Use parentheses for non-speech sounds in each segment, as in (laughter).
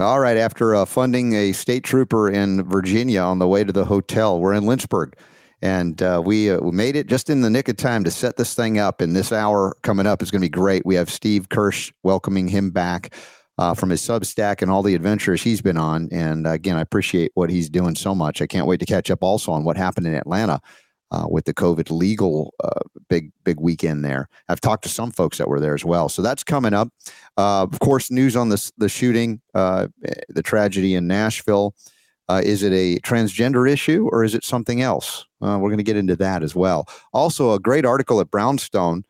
All right. After uh, funding a state trooper in Virginia on the way to the hotel, we're in Lynchburg. And uh, we, uh, we made it just in the nick of time to set this thing up. And this hour coming up is going to be great. We have Steve Kirsch welcoming him back uh, from his Substack and all the adventures he's been on. And again, I appreciate what he's doing so much. I can't wait to catch up also on what happened in Atlanta uh, with the COVID legal uh, big big weekend there. I've talked to some folks that were there as well, so that's coming up. Uh, of course, news on this the shooting, uh, the tragedy in Nashville. Uh, is it a transgender issue or is it something else? Uh, we're going to get into that as well. Also, a great article at Brownstone.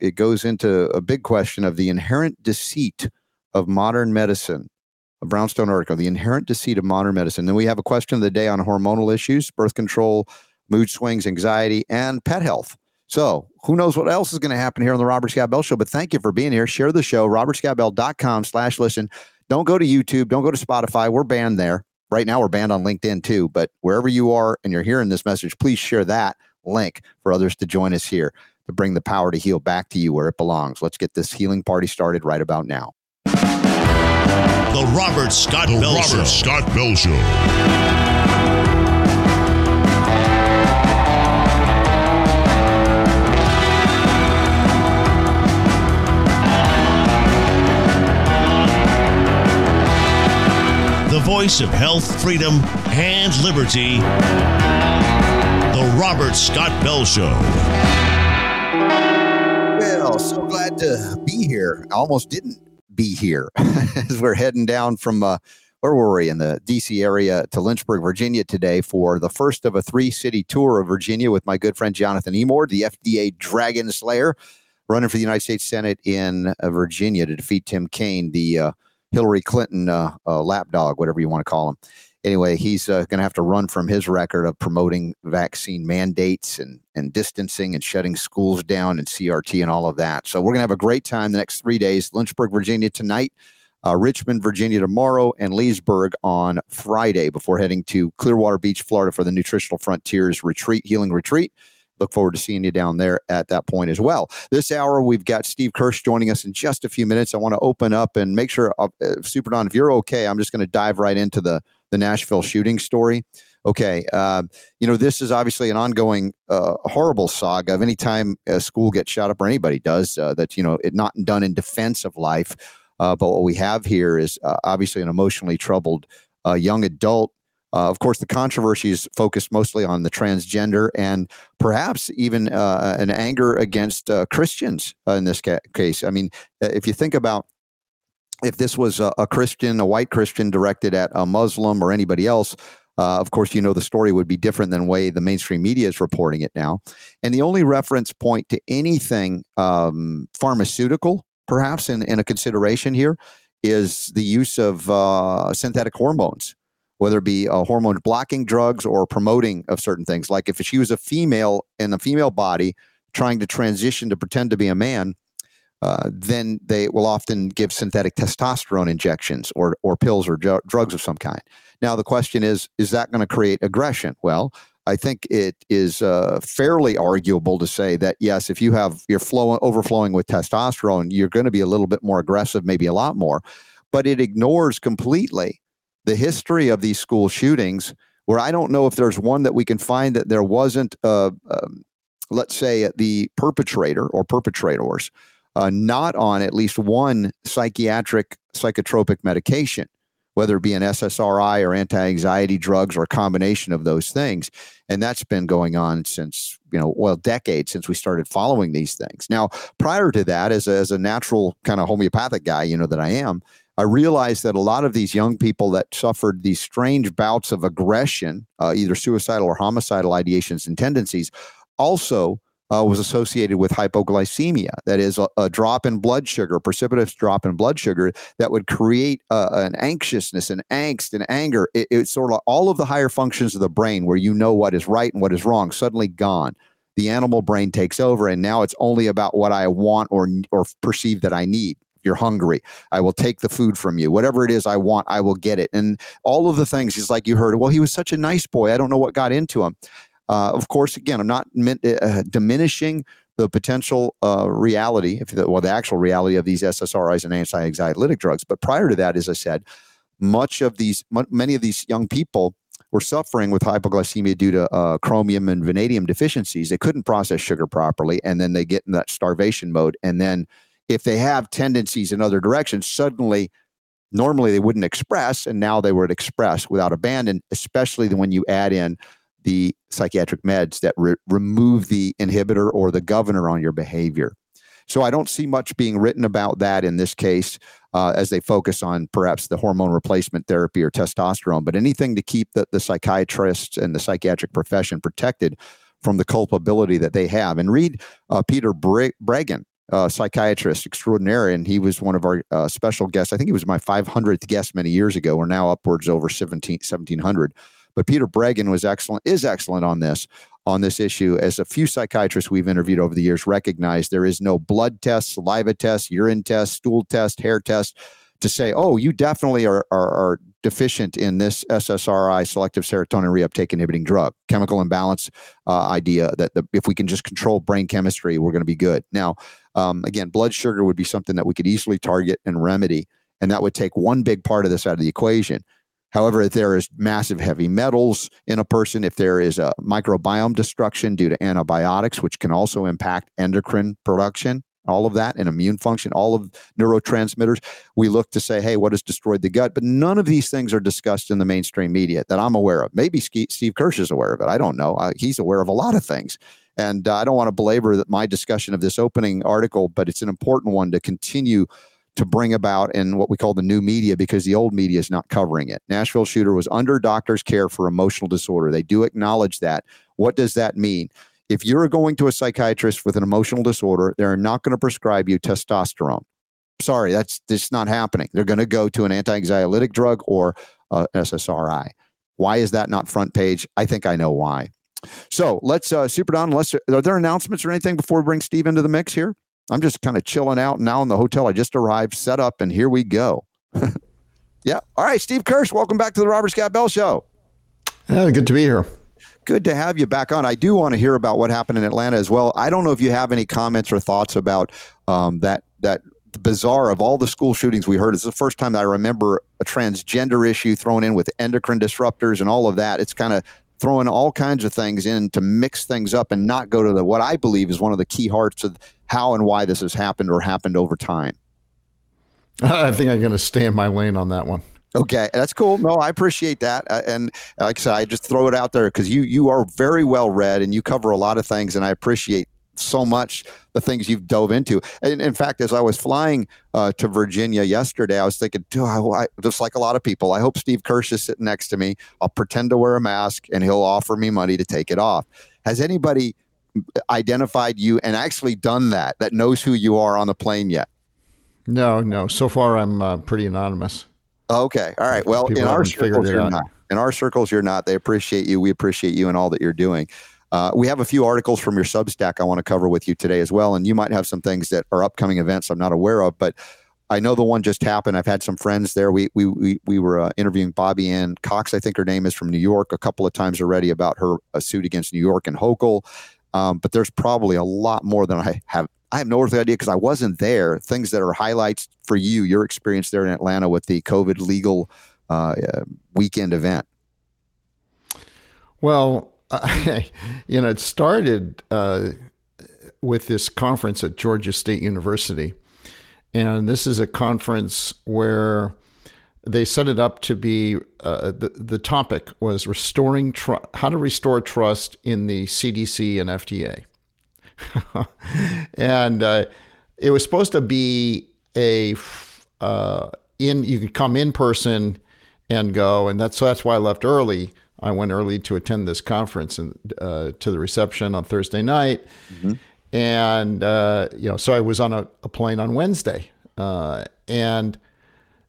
it goes into a big question of the inherent deceit of modern medicine a Brownstone article, The Inherent Deceit of Modern Medicine. Then we have a question of the day on hormonal issues, birth control, mood swings, anxiety, and pet health. So who knows what else is going to happen here on the Robert Scott Bell Show? But thank you for being here. Share the show, robertscottbell.com slash listen. Don't go to YouTube. Don't go to Spotify. We're banned there. Right now, we're banned on LinkedIn too. But wherever you are and you're hearing this message, please share that link for others to join us here to bring the power to heal back to you where it belongs. Let's get this healing party started right about now. The Robert Scott the Bell Robert Show. Scott Bell Show. Voice of health, freedom, and liberty. The Robert Scott Bell Show. Well, so glad to be here. I almost didn't be here (laughs) as we're heading down from uh, where were we in the DC area to Lynchburg, Virginia today for the first of a three city tour of Virginia with my good friend Jonathan Emord, the FDA Dragon Slayer, running for the United States Senate in uh, Virginia to defeat Tim Kaine, the uh, Hillary Clinton uh, uh, lapdog, whatever you want to call him. Anyway, he's uh, going to have to run from his record of promoting vaccine mandates and, and distancing and shutting schools down and CRT and all of that. So we're going to have a great time the next three days. Lynchburg, Virginia tonight, uh, Richmond, Virginia tomorrow, and Leesburg on Friday before heading to Clearwater Beach, Florida for the Nutritional Frontiers Retreat, Healing Retreat look forward to seeing you down there at that point as well. This hour, we've got Steve Kirsch joining us in just a few minutes. I want to open up and make sure, uh, uh Super Don, if you're okay, I'm just going to dive right into the the Nashville shooting story. Okay, uh, you know this is obviously an ongoing uh, horrible saga of any time a school gets shot up or anybody does uh, that you know it not done in defense of life. Uh, but what we have here is obviously an emotionally troubled young adult uh, of course, the controversy is focused mostly on the transgender and perhaps even uh, an anger against uh, Christians uh, in this ca- case. I mean, uh, if you think about if this was a, a, Christian, a white Christian directed at a Muslim or anybody else, uh, of course, you know the story would be different than the way the mainstream media is reporting it now. And the only reference point to anything um, pharmaceutical, perhaps in, in a consideration here, is the use of synthetic hormones whether it be uh, hormone blocking drugs or promoting of certain things. Like if she was a female in a female body trying to transition to pretend to be a man, uh, then they will often give synthetic testosterone injections or or pills or ju- drugs of some kind. Now the question is, is that going to create aggression? Well, I think it is uh, fairly arguable to say that yes, if you have you're flowing overflowing with testosterone, you're going to be a little bit more aggressive, maybe a lot more. But it ignores completely the history of these school shootings, where I don't know if there's one that we can find that there wasn't, uh, um, let's say, the perpetrator or perpetrators uh, not on at least one psychiatric psychotropic medication, whether it be an SSRI or anti anxiety drugs or a combination of those things. And that's been going on since, you know, well, decades since we started following these things. Now, prior to that, as a, as a natural kind of homeopathic guy, you know, that I am, I realized that a lot of these young people that suffered these strange bouts of aggression, uh, either suicidal or homicidal ideations and tendencies, also uh, was associated with hypoglycemia. That is, a, a, drop in blood sugar, precipitous drop in blood sugar that would create uh, an anxiousness and angst and anger. It, it's sort of all of the higher functions of the brain where you know what is right and what is wrong suddenly gone. The animal brain takes over, and now it's only about what I want or or perceive that I need you're hungry. I will take the food from you. Whatever it is I want, I will get it. And all of the things, he's like you heard, well, he was such a nice boy. I don't know what got into him. Uh, of course, again, I'm not uh, diminishing the potential uh, reality, if the, well, the actual reality of these SSRIs and anti-anxiolytic drugs. But prior to that, as I said, much of these, many of these young people were suffering with hypoglycemia due to uh, chromium and vanadium deficiencies. They couldn't process sugar properly, and then they get in that starvation mode. And then, if they have tendencies in other directions, suddenly, normally they wouldn't express, and now they would express without abandon. Especially when you add in the psychiatric meds that re- remove the inhibitor or the governor on your behavior. So I don't see much being written about that in this case uh, as they focus on perhaps the hormone replacement therapy or testosterone, but anything to keep the, the psychiatrists and the psychiatric profession protected from the culpability that they have. And read uh, Peter Bre- Breggin, uh, psychiatrist extraordinary, and he was one of our uh, special guests. I think he was my 500th guest many years ago. We're now upwards over 17, 1700. But Peter Breggin was excellent, is excellent on this on this issue. As a few psychiatrists we've interviewed over the years recognize there is no blood test, saliva test, urine test, stool test, hair test to say, oh, you definitely are, are, are deficient in this SSRI, selective serotonin reuptake inhibiting drug, chemical imbalance uh, idea that the, if we can just control brain chemistry, we're going to be good. Now, um, again, blood sugar would be something that we could easily target and remedy, and that would take one big part of this out of the equation. However, if there is massive heavy metals in a person, if there is a microbiome destruction due to antibiotics, which can also impact endocrine production, all of that and immune function, all of neurotransmitters, we look to say, hey, what has destroyed the gut? But none of these things are discussed in the mainstream media that I'm aware of. Maybe Steve Kirsch is aware of it. I don't know. Uh, he's aware of a lot of things. And uh, I don't want to belabor that my discussion of this opening article, but it's an important one to continue to bring about in what we call the new media because the old media is not covering it. Nashville shooter was under doctor's care for emotional disorder. They do acknowledge that. What does that mean? If you're going to a psychiatrist with an emotional disorder, they're not going to prescribe you testosterone. Sorry, that's just not happening. They're going to go to an anti-anxiolytic drug or uh, SSRI. Why is that not front page? I think I know why. So let's uh, Super Don. Unless are there announcements or anything before we bring Steve into the mix here? I'm just kind of chilling out now in the hotel. I just arrived, set up, and here we go. (laughs) yeah. All right, Steve Kirsch, welcome back to the Robert Scott Bell Show. Yeah, good to be here. Good to have you back on. I do want to hear about what happened in Atlanta as well. I don't know if you have any comments or thoughts about um, that that bizarre of all the school shootings we heard. It's the first time that I remember a transgender issue thrown in with endocrine disruptors and all of that. It's kind of throwing all kinds of things in to mix things up and not go to the what I believe is one of the key hearts of how and why this has happened or happened over time. (laughs) I think I'm going to stay in my lane on that one. Okay, that's cool. No, I appreciate that, uh, and like I said, I just throw it out there because you you are very well read and you cover a lot of things, and I appreciate so much the things you've dove into. And in fact, as I was flying uh, to Virginia yesterday, I was thinking, I, just like a lot of people, I hope Steve Kirsch is sitting next to me. I'll pretend to wear a mask and he'll offer me money to take it off. Has anybody identified you and actually done that, that knows who you are on the plane yet? No, no. So far, I'm uh, pretty anonymous. Okay. All right. Well, People in our circles, you're not. In our circles, you're not. They appreciate you. We appreciate you and all that you're doing. Uh, we have a few articles from your Substack I want to cover with you today as well, and you might have some things that are upcoming events I'm not aware of, but I know the one just happened. I've had some friends there. We we we, we were uh, interviewing Bobbie Anne Cox, I think her name is from New York, a couple of times already about her a suit against New York and Hochul. Um, but there's probably a lot more than I have. I have no earthly idea because I wasn't there. Things that are highlights for you, your experience there in Atlanta with the COVID legal uh, weekend event. Well, (laughs) you know, it started uh, with this conference at Georgia State University. And this is a conference where they set it up to be uh, the, the topic was restoring tr- how to restore trust in the CDC and FDA. (laughs) and uh, it was supposed to be a uh, in you could come in person and go, and that's so that's why I left early. I went early to attend this conference and uh, to the reception on Thursday night, mm-hmm. and uh, you know, so I was on a, a plane on Wednesday, uh, and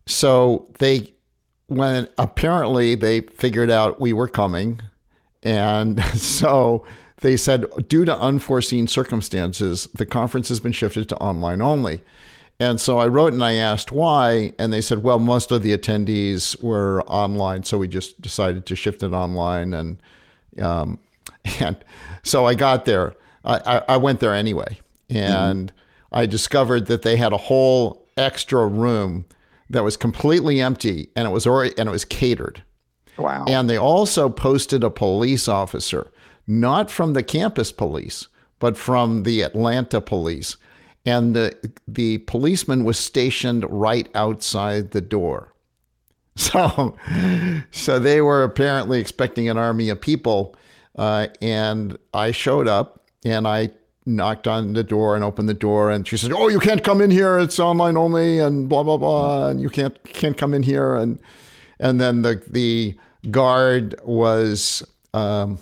so they when apparently they figured out we were coming, and (laughs) so they said due to unforeseen circumstances, the conference has been shifted to online only. And so I wrote and I asked why, and they said, well, most of the attendees were online, so we just decided to shift it online. And um, (laughs) and so I got there. I, I, I went there anyway, and I discovered that they had a whole extra room that was completely empty, and it was already and it was catered. Wow. And they also posted a police officer, not from the campus police, but from the Atlanta police. And the, the policeman was stationed right outside the door. (laughs) So, so they were apparently expecting an army of people. Uh, and I showed up and I knocked on the door and opened the door. And she said, Oh, you can't come in here. It's online only and blah, blah, blah. And you can't, can't come in here. And, and then the, the guard was um,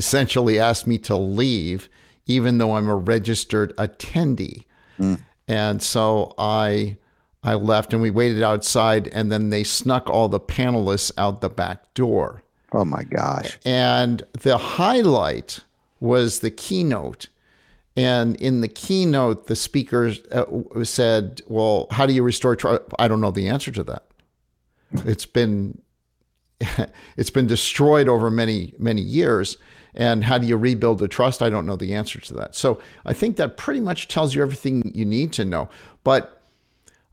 essentially asked me to leave, even though I'm a registered attendee. And so I I left and we waited outside and then they snuck all the panelists out the back door. oh my gosh. And the highlight was the keynote. And in the keynote, the speaker uh, said, Well, how do you restore trust? I don't know the answer to that. It's been (laughs) it's been destroyed over many many years. And how do you rebuild the trust? I don't know the answer to that. So i think that pretty much tells you everything you need to know. But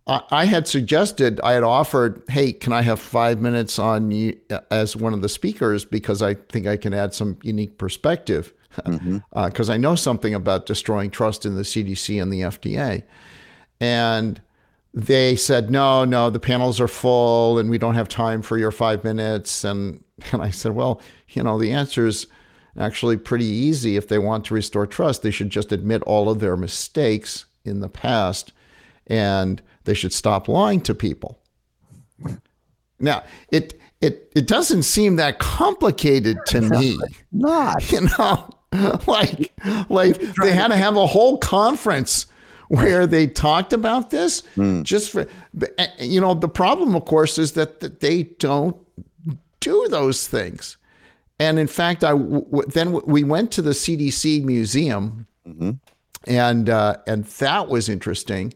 I had suggested, I had offered, hey, can I have five minutes on you uh, as one of the speakers? Because I think I can add some unique perspective. Mm-hmm. (laughs) Uh, because I know something about destroying trust in the CDC and the FDA. And they said, no, no, the panels are full and we don't have time for your five minutes. And, (laughs) and I said, well, you know, the answer is actually pretty easy. If they want to restore trust, they should just admit all of their mistakes in the past and they should stop lying to people. Now, it it it doesn't seem that complicated to me. Not. (laughs) You know, (laughs) like like they had to have a whole conference where they talked about this just for you know the problem of course is that, that they don't do those things. And in fact i w- w- then we went to the cdc museum and uh, and that was interesting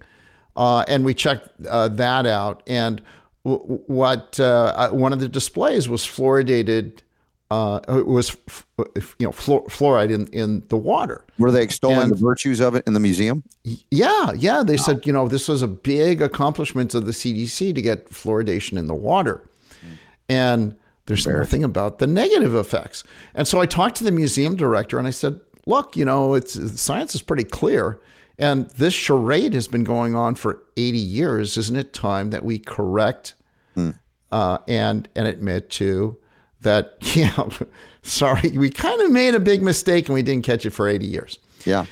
uh, and we checked uh, that out. And w- what uh, uh, one of the displays was fluoridated uh, it was f- you know fluor- fluoride in, in the water Were they extolling And- the virtues of it in the museum? yeah, yeah. They said, you know, this was a big accomplishment of the CDC to get fluoridation in the water. And there's nothing about the negative effects. And so I talked to the museum director and I said, look, you know, it's science is pretty clear. And this charade has been going on for 80 years. Isn't it time that we correct uh, and and admit to that, (laughs) yeah, sorry, we kind of made a big mistake and we didn't catch it for 80 years. Yeah.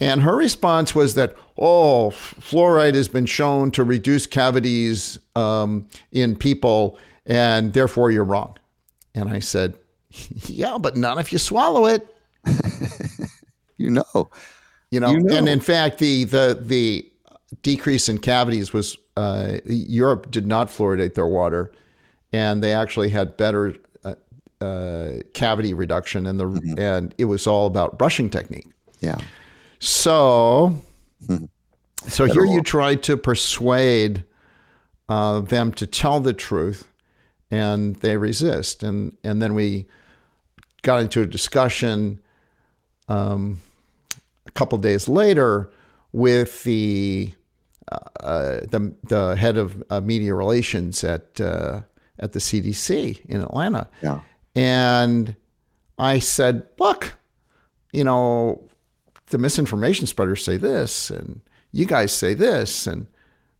And her response was that, oh, fluoride has been shown to reduce cavities um, in people, and therefore you're wrong. And I said, yeah, but not if you swallow it. (laughs) You know. You know, You know. and in fact, the the the decrease in cavities was uh, Europe did not fluoridate their water, and they actually had better uh, uh, cavity reduction, and the and it was all about brushing technique. Yeah. So, so here you try to persuade uh, them to tell the truth, and they resist, and and then we got into a discussion um, a couple days later with the uh, the the head of uh, media relations at uh, at the CDC in Atlanta, Yeah. And I said, look, you know, the misinformation spreaders say this, and you guys say this, and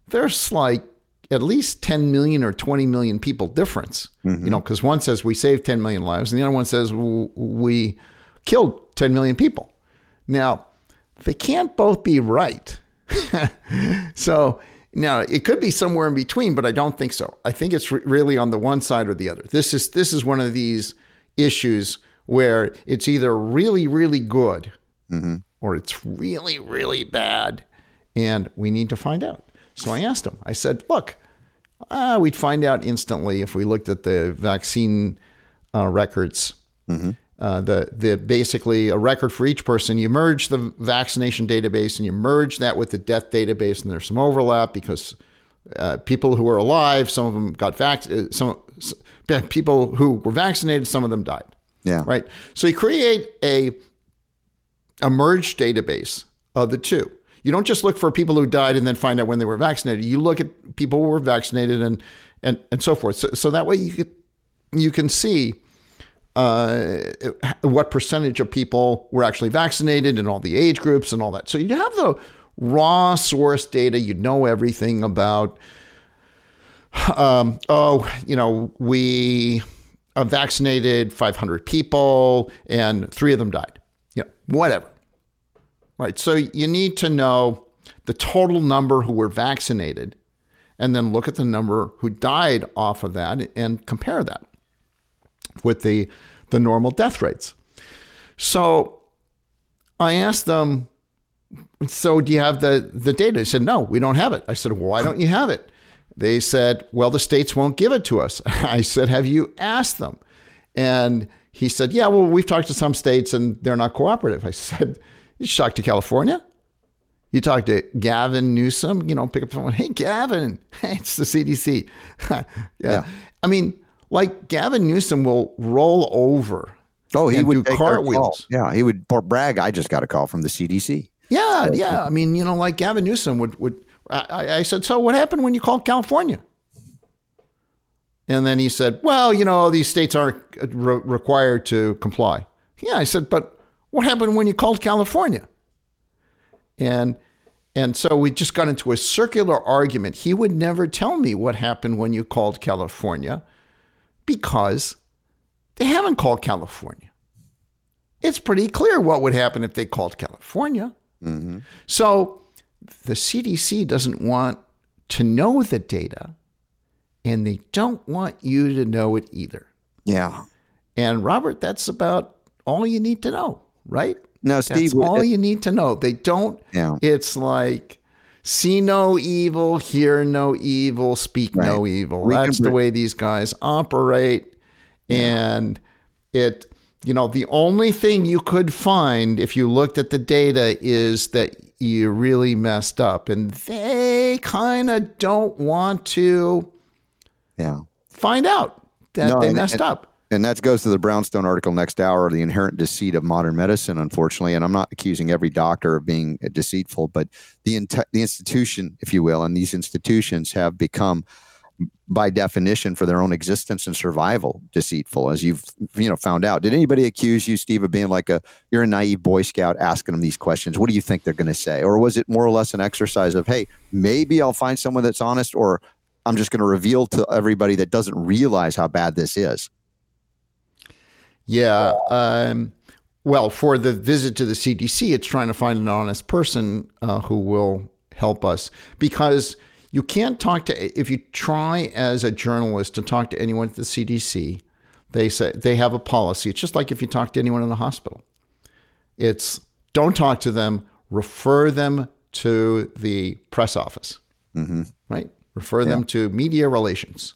there's like at least 10 million or 20 million people difference, you know, mm-hmm. because one says we saved 10 million lives, and the other one says we killed 10 million people. Now, they can't both be right. (laughs) so now it could be somewhere in between, but I don't think so. I think it's re- really on the one side or the other. This is this is one of these issues where it's either really really good or it's really really bad, and we need to find out. So I asked him. I said, "Look, uh, we'd find out instantly if we looked at the vaccine uh, records." Uh, the the basically a record for each person. You merge the vaccination database and you merge that with the death database, and there's some overlap because uh, people who are alive, some of them got vac, uh, some people who were vaccinated, some of them died. Yeah. Right. So you create a a merged database of the two. You don't just look for people who died and then find out when they were vaccinated. You look at people who were vaccinated and and and so forth. So, so that way you could, you can see uh, what percentage of people were actually vaccinated and all the age groups and all that. So you have the raw source data. You know everything about. Um, oh, you know we vaccinated 500 people and three of them died. Yeah, whatever. Right. So you need to know the total number who were vaccinated and then look at the number who died off of that and compare that with the the normal death rates. So I asked them, so do you have the the data? They said, no, we don't have it. I said, well, why don't you have it? They said, well, the states won't give it to us. (laughs) I said, have you asked them? And he said, yeah, well, we've talked to some states and they're not cooperative. I (laughs) said, you talked to California? You talk to Gavin Newsom, you know, pick up the phone. Hey, Gavin, (laughs) it's the CDC. yeah. yeah. I mean, like Gavin Newsom will roll over. Oh, he would do cartwheels. Yeah, he would brag. I just got a call from the CDC. Yeah, yeah. I mean, you know, like Gavin Newsom would would. I, I said, so what happened when you called California? And then he said, well, you know, these states aren't uh, re- required to comply. Yeah, I said, but what happened when you called California? And and so we just got into a circular argument. He would never tell me what happened when you called California because they haven't called California. It's pretty clear what would happen if they called California. Mm-hmm. So the CDC doesn't want to know the data and they don't want you to know it either. Yeah. And Robert, that's about all you need to know, right? No, Steve. That's all you need to know. They don't. Yeah. It's like see no evil, hear no evil, speak right. no evil. We That's the way these guys operate. And it, you know, the only thing you could find if you looked at the data is that you really messed up. And they kind of don't want to yeah. find out that no, they messed and, up and that goes to the Brownstone article next hour, the inherent deceit of modern medicine, unfortunately. And I'm not accusing every doctor of being deceitful, but the, in- the institution, if you will, and these institutions have become by definition for their own existence and survival deceitful as you've you know found out. Did anybody accuse you steve of being like a you're a naive boy scout asking them these questions? What do you think they're going to say? Or was it more or less an exercise of hey maybe i'll find someone that's honest or i'm just going to reveal to everybody that doesn't realize how bad this is yeah. Um, well, for the visit to the CDC, it's trying to find an honest person uh, who will help us because you can't talk to if you try as a journalist to talk to anyone at the CDC. They say they have a policy. It's just like if you talk to anyone in the hospital. It's don't talk to them. Refer them to the press office. Mm-hmm. Right. Refer yeah. them to media relations,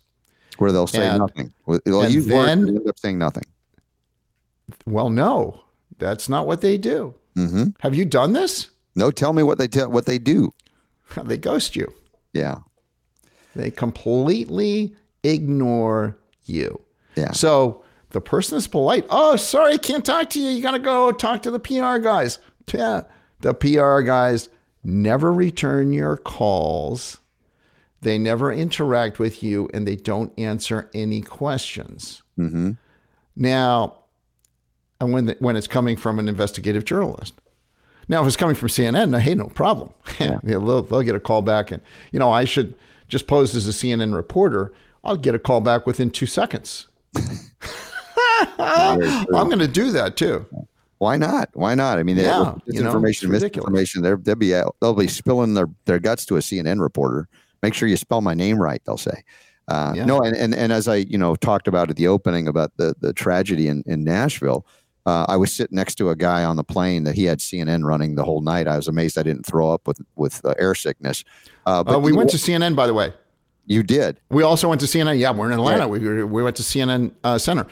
where they'll say and, nothing. They'll use then, words end up saying nothing. Well, no, that's not what they do. Mm-hmm. Have you done this? No, tell me what they tell what they do. (laughs) they ghost you. Yeah. They completely ignore you. Yeah. So the person is polite. Oh, sorry, I can't talk to you. You got to go talk to the PR guys. Yeah. The PR guys never return your calls. They never interact with you and they don't answer any questions. Mm-hmm. Now, when the, when it's coming from an investigative journalist. Now, if it's coming from CNN, hey, no problem. (laughs) Yeah. they'll, they'll get a call back, and you know, I should just pose as a CNN reporter. I'll get a call back within two seconds. (laughs) I'm going to do that too. Why not? Why not? I mean, yeah, you know, information, misinformation. They're, they'll be they'll be spilling their, their guts to a CNN reporter. Make sure you spell my name right. They'll say. Uh, yeah. No, and, and and as I you know talked about at the opening about the the tragedy in in Nashville, uh, I was sitting next to a guy on the plane that he had CNN running the whole night. I was amazed I didn't throw up with with uh, air sickness. Uh, but uh, we went to CNN, by the way. You did. We also went to CNN. Yeah, we're in Atlanta. Right. We we went to CNN uh, Center.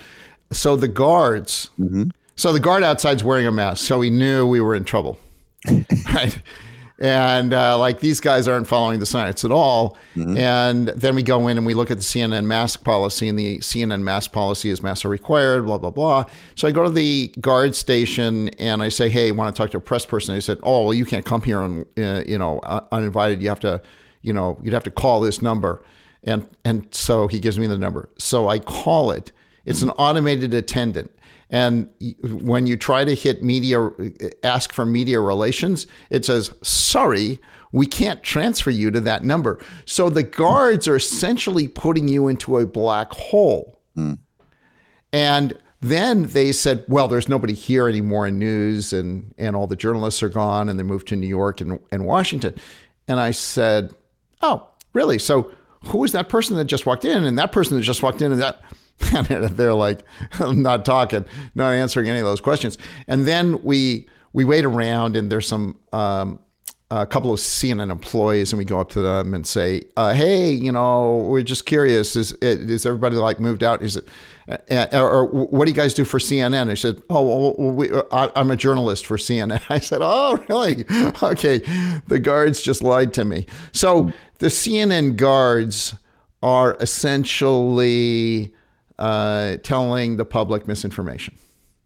So the guards. Mm-hmm. So the guard outside's wearing a mask, so he knew we were in trouble. (laughs) right. And uh, like these guys aren't following the science at all. Mhm. And then we go in and we look at the CNN mask policy, and the CNN mask policy is mask are required, blah blah blah. So I go to the guard station and I say, "Hey, I want to talk to a press person." They said, "Oh, well, you can't come here on uh, you know uh, uninvited. You have to, you know, you'd have to call this number." And and so he gives me the number. So I call it. It's an automated attendant. And when you try to hit media, uh, ask for media relations, it says, sorry, we can't transfer you to that number. So the guards are essentially putting you into a black hole. Hmm. And then they said, well, there's nobody here anymore in news, and, and all the journalists are gone, and they moved to New York and, and Washington. And I said, oh, really? So who is that person that just walked in, and that person that just walked in, and that? And (laughs) they're like, (laughs) not talking, not answering any of those questions. And then we we wait around, and there's some um, a couple of CNN employees, and we go up to them and say, uh, "Hey, you know, we're just curious. Is is everybody like moved out? Is it, uh, or, what do you guys do for CNN?" I said, "Oh, well, we, I, I'm a journalist for CNN." (laughs) I said, "Oh, really? Okay." The guards just lied to me. So the CNN guards are essentially uh, telling the public misinformation.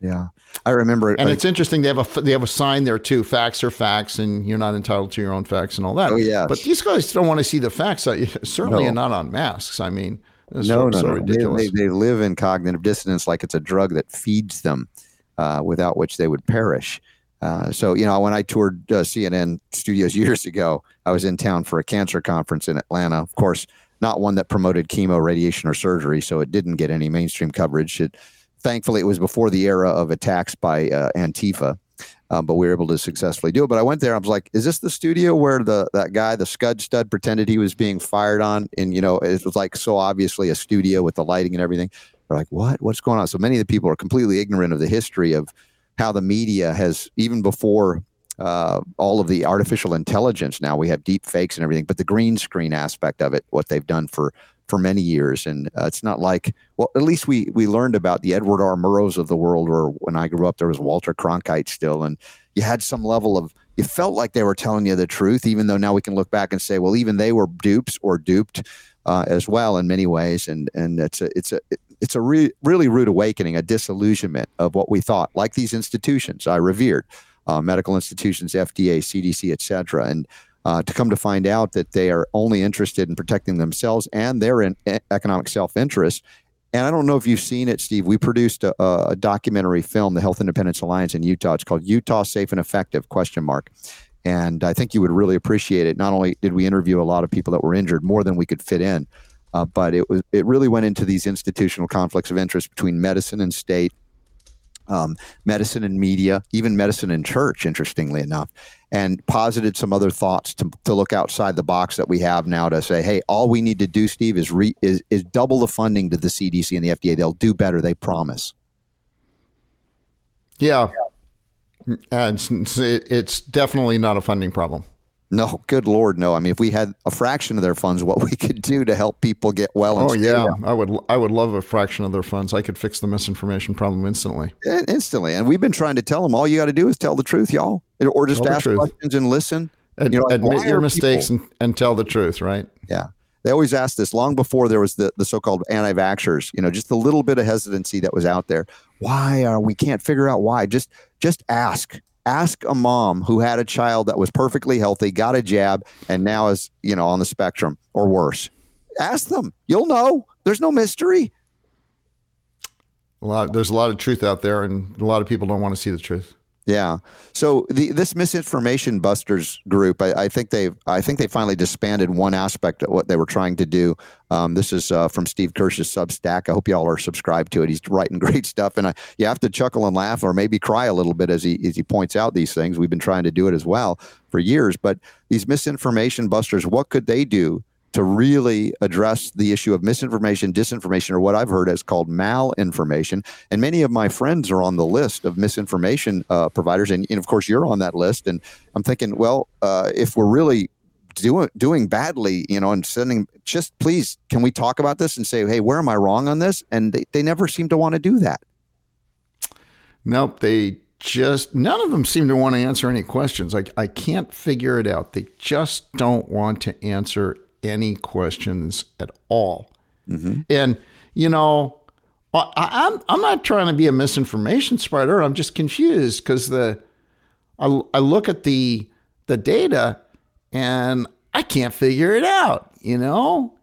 Yeah, I remember. it. And it's interesting. They have a they have a sign there too. Facts are facts, and you're not entitled to your own facts and all that. Oh, yes. But these guys don't want to see the facts. uh, (laughs) Certainly No. not on masks. I mean, no, so, no, so no. They, they, they live in cognitive dissonance like it's a drug that feeds them, uh, without which they would perish. Uh, so, you know, when I toured uh, CNN studios (laughs) years ago, I was in town for a cancer conference in Atlanta. Of course, not one that promoted chemo, radiation, or surgery, so it didn't get any mainstream coverage. It, thankfully, it was before the era of attacks by uh, Antifa. Um, but we were able to successfully do it. But I went there. I was like, "Is this the studio where the that guy, the Scud Stud, pretended he was being fired on?" And you know, it was like so obviously a studio with the lighting and everything. They're like, "What? What's going on?" So many of the people are completely ignorant of the history of how the media has, even before uh, all of the artificial intelligence. Now we have deep fakes and everything, but the green screen aspect of it, what they've done for for many years, and uh, it's not like well, at least we we learned about the Edward R. Murrows of the world, or when I grew up, there was Walter Cronkite still, and you had some level of you felt like they were telling you the truth, even though now we can look back and say, well, even they were dupes or duped uh, as well in many ways, and and it's a it's a it's a re- really rude awakening, a disillusionment of what we thought, like these institutions I revered, uh, medical institutions, FDA, CDC, et cetera, and uh, to come to find out that they are only interested in protecting themselves and their in, economic self-interest. And I don't know if you've seen it, Steve. We produced a, a documentary film, the Health Independence Alliance in Utah. It's called Utah Safe and Effective? Question mark. And I think you would really appreciate it. Not only did we interview a lot of people that were injured, more than we could fit in, uh, but it was it really went into these institutional conflicts of interest between medicine and state, um, medicine and media, even medicine and church. Interestingly enough, and posited some other thoughts to, to look outside the box that we have now to say, hey, all we need to do, Steve, is re, is is double the funding to the CDC and the FDA. They'll do better. They promise. yeah. And it's, it's definitely not a funding problem. No, good lord, no. I mean, if we had a fraction of their funds, what we could do to help people get well. and Oh stay yeah. I would I would love a fraction of their funds. I could fix the misinformation problem instantly. In- instantly. And we've been trying to tell them all you got to do is tell the truth, y'all, or just Tell ask questions and listen. Ad, You know, admit why your mistakes people- and, and tell the truth, right? Yeah. They always asked this long before there was the, the so-called anti-vaxxers, you know, just a little bit of hesitancy that was out there. Why are we can't figure out why? Just just ask. Ask a mom who had a child that was perfectly healthy, got a jab, and now is, you know, on the spectrum or worse. Ask them. You'll know. There's no mystery. A lot there's a lot of truth out there, and a lot of people don't want to see the truth. Yeah. So the this misinformation busters group, I, I think they've I think they finally disbanded one aspect of what they were trying to do. Um, this is uh, from Steve Kirsch's Substack. I hope y'all are subscribed to it. He's writing (laughs) great stuff, and I, you have to chuckle and laugh, or maybe cry a little bit as he as he points out these things. We've been trying to do it as well for years, but these misinformation busters, what could they do to really address the issue of misinformation, disinformation, or what I've heard is called malinformation. And many of my friends are on the list of misinformation uh, providers, and, and of course you're on that list. And I'm thinking, well, uh, if we're really doing doing badly, you know, and sending, just please, can we talk about this and say, hey, where am I wrong on this? And they, they never seem to want to do that. Nope, they just none of them seem to want to answer any questions. Like I can't figure it out. They just don't want to answer any questions at all. Mm-hmm. And you know, I, I'm I'm not trying to be a misinformation spreader. I'm just confused because the I, I look at the the data and I can't figure it out. You know,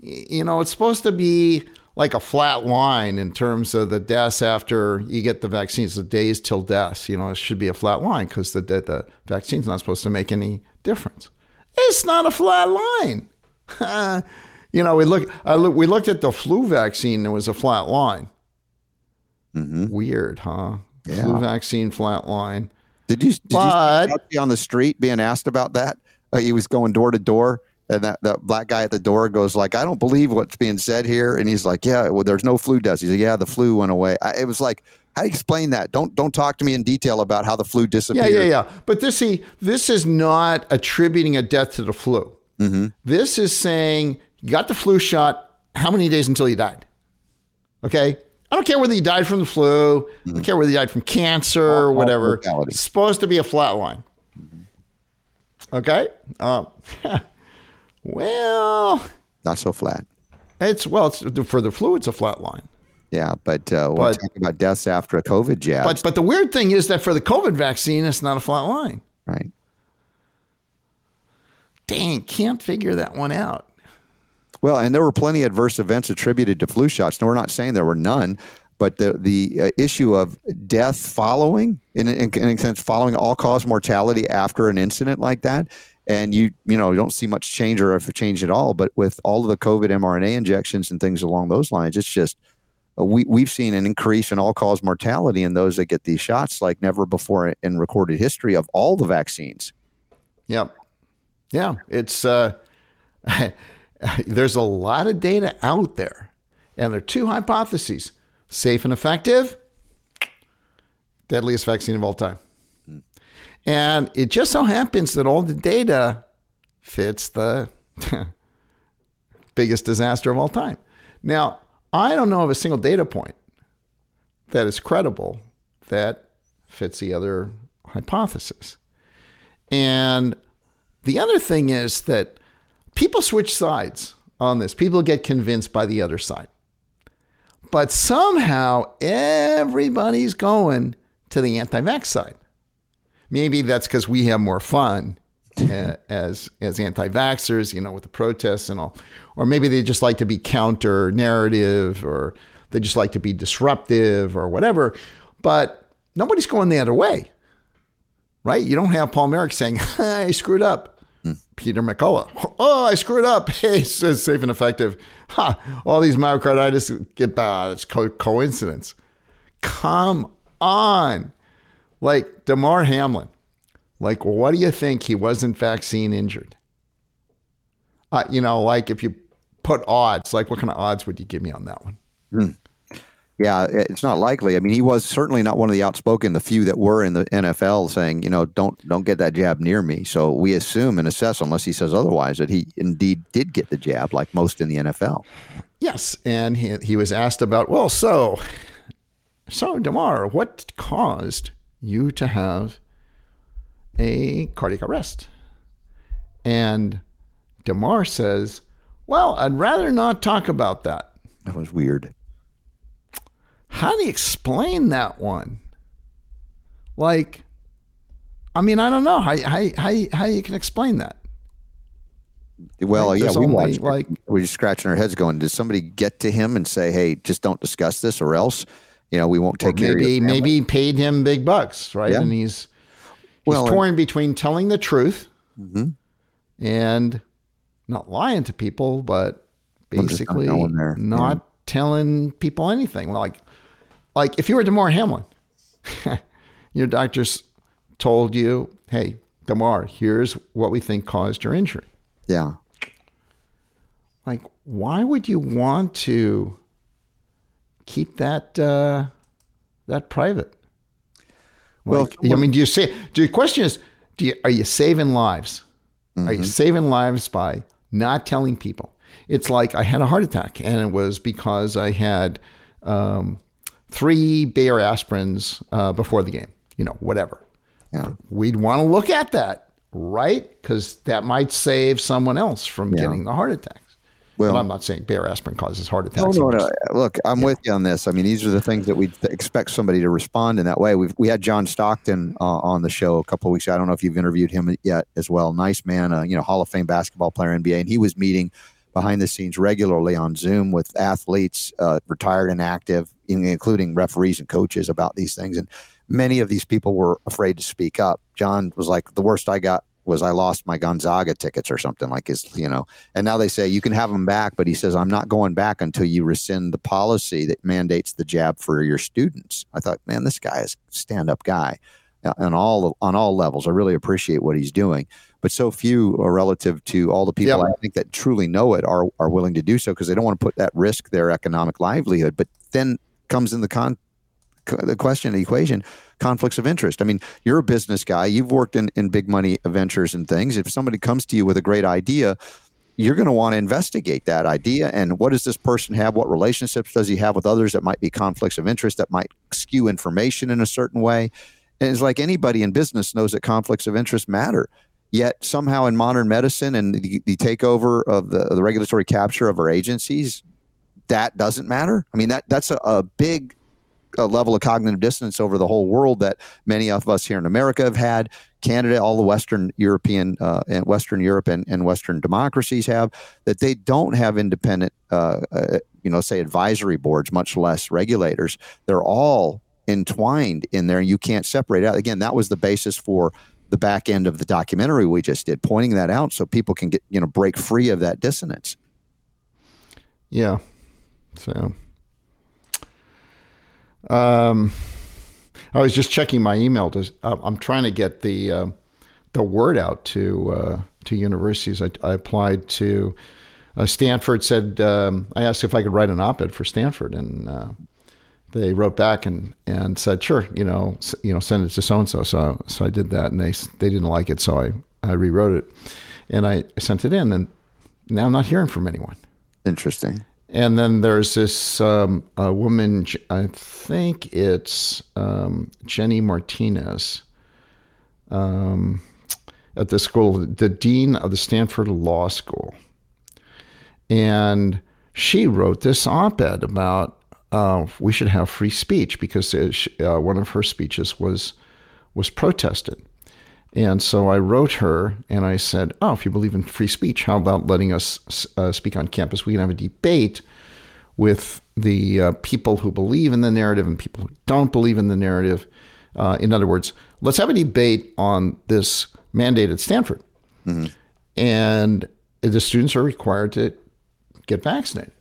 you know, it's supposed to be like a flat line in terms of the deaths after you get the vaccines, the days till deaths. You know, it should be a flat line because the, the the vaccine's not supposed to make any difference. It's not a flat line. (laughs) you know, we look, I look, we looked at the flu vaccine. There was a flat line. Weird, huh? Yeah. Flu vaccine flat line. Did you, did But- you see on the street being asked about that? Uh, he was going door to door, and that, that black guy at the door goes like, "I don't believe what's being said here," and he's like, "Yeah, well, there's no flu deaths." He's like, "Yeah, the flu went away." I, it was like, how do you explain that? Don't don't talk to me in detail about how the flu disappeared. Yeah, yeah, yeah. But this, see, this is not attributing a death to the flu. This is saying you got the flu shot. How many days until you died? Okay. I don't care whether you died from the flu. I don't care whether you died from cancer or whatever. It's supposed to be a flat line. Okay. Um, (laughs) well, Not so flat. it's well, it's for the flu. It's a flat line. Yeah, but uh, we're But- talking about deaths after a COVID jab, But but the weird thing is that for the COVID vaccine, it's not a flat line. right? Dang, can't figure that one out. Well, and there were plenty of adverse events attributed to flu shots. No, we're not saying there were none, but the the uh, issue of death following, in, in, in a sense, following all cause mortality after an incident like that, and you you know you don't see much change or if a change at all. But with all of the COVID mRNA injections and things along those lines, it's just uh, we we've seen an increase in all cause mortality in those that get these shots like never before in recorded history of all the vaccines. Yep. Yeah, it's uh, (laughs) there's a lot of data out there, and there are two hypotheses: safe and effective, deadliest vaccine of all time. And it just so happens that all the data fits the (laughs) biggest disaster of all time. Now, I don't know of a single data point that is credible that fits the other hypothesis. And the other thing is that people switch sides on this. People get convinced by the other side. But somehow everybody's going to the anti vax side. Maybe that's because we have more fun uh, as as anti vaxxers, you know, with the protests and all. Or maybe they just like to be counter narrative or they just like to be disruptive or whatever. But nobody's going the other way right? You don't have Paul Marik saying, (laughs) I screwed up. Peter McCullough, oh, I screwed up. (laughs) Hey, says safe and effective. Ha, all these myocarditis get bad. It's co- coincidence. Come on. Like Damar Hamlin, like, what do you think he wasn't vaccine injured? Uh, you know, like if you put odds, like what kind of odds would you give me on that one? Yeah, it's not likely. I mean, he was certainly not one of the outspoken, the few that were in the NFL saying, you know, don't don't get that jab near me. So we assume and assess, unless he says otherwise, that he indeed did get the jab, like most in the NFL. Yes, and he, he was asked about, well, so, so Damar, what caused you to have a cardiac arrest? And Damar says, well, I'd rather not talk about that. That was weird. How do you explain that one? Like, I mean, I don't know how how how, how you can explain that. Well, Like, yeah, we watched. like- we're just scratching our heads, going, "Did somebody get to him and say, hey, just don't discuss this, or else, you know, we won't take care of maybe your maybe he paid him big bucks, right? Yeah. And he's he's Well, and- torn between telling the truth Mhm. and not lying to people, but not basically there, not telling people anything. Like like if you were Damar Hamlin, (laughs) your doctors told you, "Hey, Damar, here's what we think caused your injury." Yeah, Like, why would you want to keep that uh, that private? Well, Like, I mean, do you say? Do the question is, do you, are you saving lives? Are you saving lives by not telling people? It's like I had a heart attack, and it was because I had um, three Bayer aspirins uh, before the game, you know, whatever. Yeah. We'd want to look at that, right? Because that might save someone else from Yeah. getting the heart attacks. Well- I'm not saying Bayer aspirin causes heart attacks. no, I'm no. Look, I'm with you on this. I mean, these are the things that we expect somebody to respond in that way. We've we had John Stockton uh, on the show a couple of weeks. ago. I don't know if you've interviewed him yet as well. Nice man, uh, you know, Hall of Fame basketball player, NBA, and he was meeting behind the scenes regularly on Zoom with athletes, uh, retired and active, including referees and coaches, about these things. And many of these people were afraid to speak up. John was like, "The worst I got." Was I lost my Gonzaga tickets or something like his, you know, and now they say you can have them back, but he says, I'm not going back until you rescind the policy that mandates the jab for your students. I thought, man, this guy is a stand up guy uh, on all on all levels. I really appreciate what he's doing. But so few are relative to all the people Yeah. I think that truly know it are are willing to do so because they don't want to put that risk their economic livelihood. But then comes in the con the question, the equation, conflicts of interest. I mean, you're a business guy. You've worked in, in big money ventures and things. If somebody comes to you with a great idea, you're going to want to investigate that idea and what does this person have? What relationships does he have with others that might be conflicts of interest that might skew information in a certain way? And it's like anybody in business knows that conflicts of interest matter. Yet somehow in modern medicine and the, the takeover of the, the regulatory capture of our agencies, that doesn't matter. I mean, that that's a, a big a level of cognitive dissonance over the whole world that many of us here in America have had. Canada, all the Western European uh, and Western Europe and, and Western democracies have that they don't have independent, uh, uh, you know, say advisory boards, much less regulators. They're all entwined in there. You can't separate out. Again, that was the basis for the back end of the documentary we just did, pointing that out so people can get you know break free of that dissonance. Yeah. So, um, I was just checking my email. To, I'm trying to get the uh, the word out to uh, to universities. I, I applied to uh, Stanford. Said um, I asked if I could write an op-ed for Stanford, and uh, they wrote back and and said sure. You know, you know, send it to so and so. So so I did that, and they they didn't like it, so I I rewrote it, and I sent it in, and now I'm not hearing from anyone. Interesting. And then there's this um, woman, I think it's um, Jenny Martinez, um, at the school, the dean of the Stanford Law School. And she wrote this op ed about uh, we should have free speech because uh, uh, one of her speeches was, was protested. And so I wrote her and I said, Oh, if you believe in free speech, how about letting us uh, speak on campus? We can have a debate with the uh, people who believe in the narrative and people who don't believe in the narrative. Uh, in other words, let's have a debate on this mandate at Stanford. And the students are required to get vaccinated.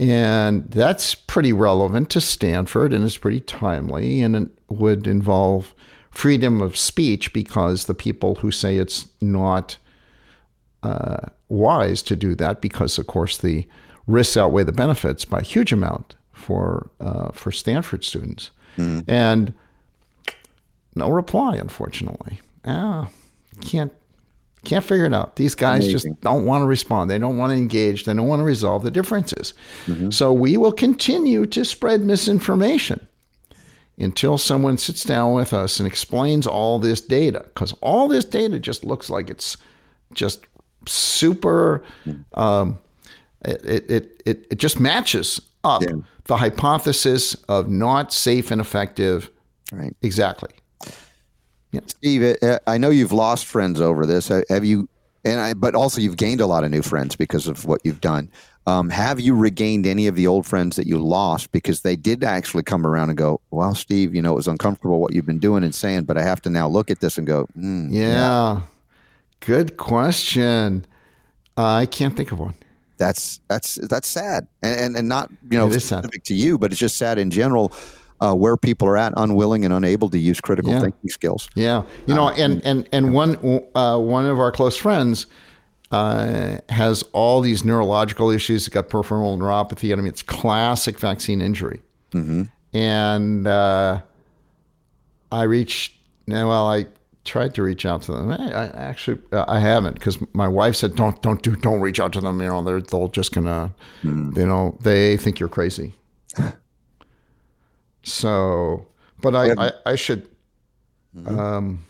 And that's pretty relevant to Stanford and it's pretty timely and it would involve freedom of speech because the people who say it's not uh, wise to do that because, of course, the risks outweigh the benefits by a huge amount for uh, for Stanford students. And no reply, unfortunately. Ah, can't can't figure it out. These guys Amazing. just don't want to respond. They don't want to engage. They don't want to resolve the differences. So we will continue to spread misinformation until someone sits down with us and explains all this data because all this data just looks like it's just super um, it, it, it, it just matches up Yeah. the hypothesis of not safe and effective Right. exactly yeah. Steve, uh, I know you've lost friends over this. Have you? And I, but also you've gained a lot of new friends because of what you've done. Um, have you regained any of the old friends that you lost because they did actually come around and go, "Well, Steve, you know, it was uncomfortable what you've been doing and saying, but I have to now look at this and go, mm, yeah. good question i can't think of one that's that's that's sad, and and, and not you know It is sad. specific to you, but it's just sad in general." Uh, where people are at, unwilling and unable to use critical Yeah. thinking skills. Yeah, you know, and and and one uh, one of our close friends uh, has all these neurological issues. It's got peripheral neuropathy. I mean, it's classic vaccine injury. And uh, I reached. Well, I tried to reach out to them. I, I actually uh, I haven't because my wife said don't don't do don't reach out to them. You know, they're they'll just gonna you know they think you're crazy. (laughs) So, but I, I, I should Um,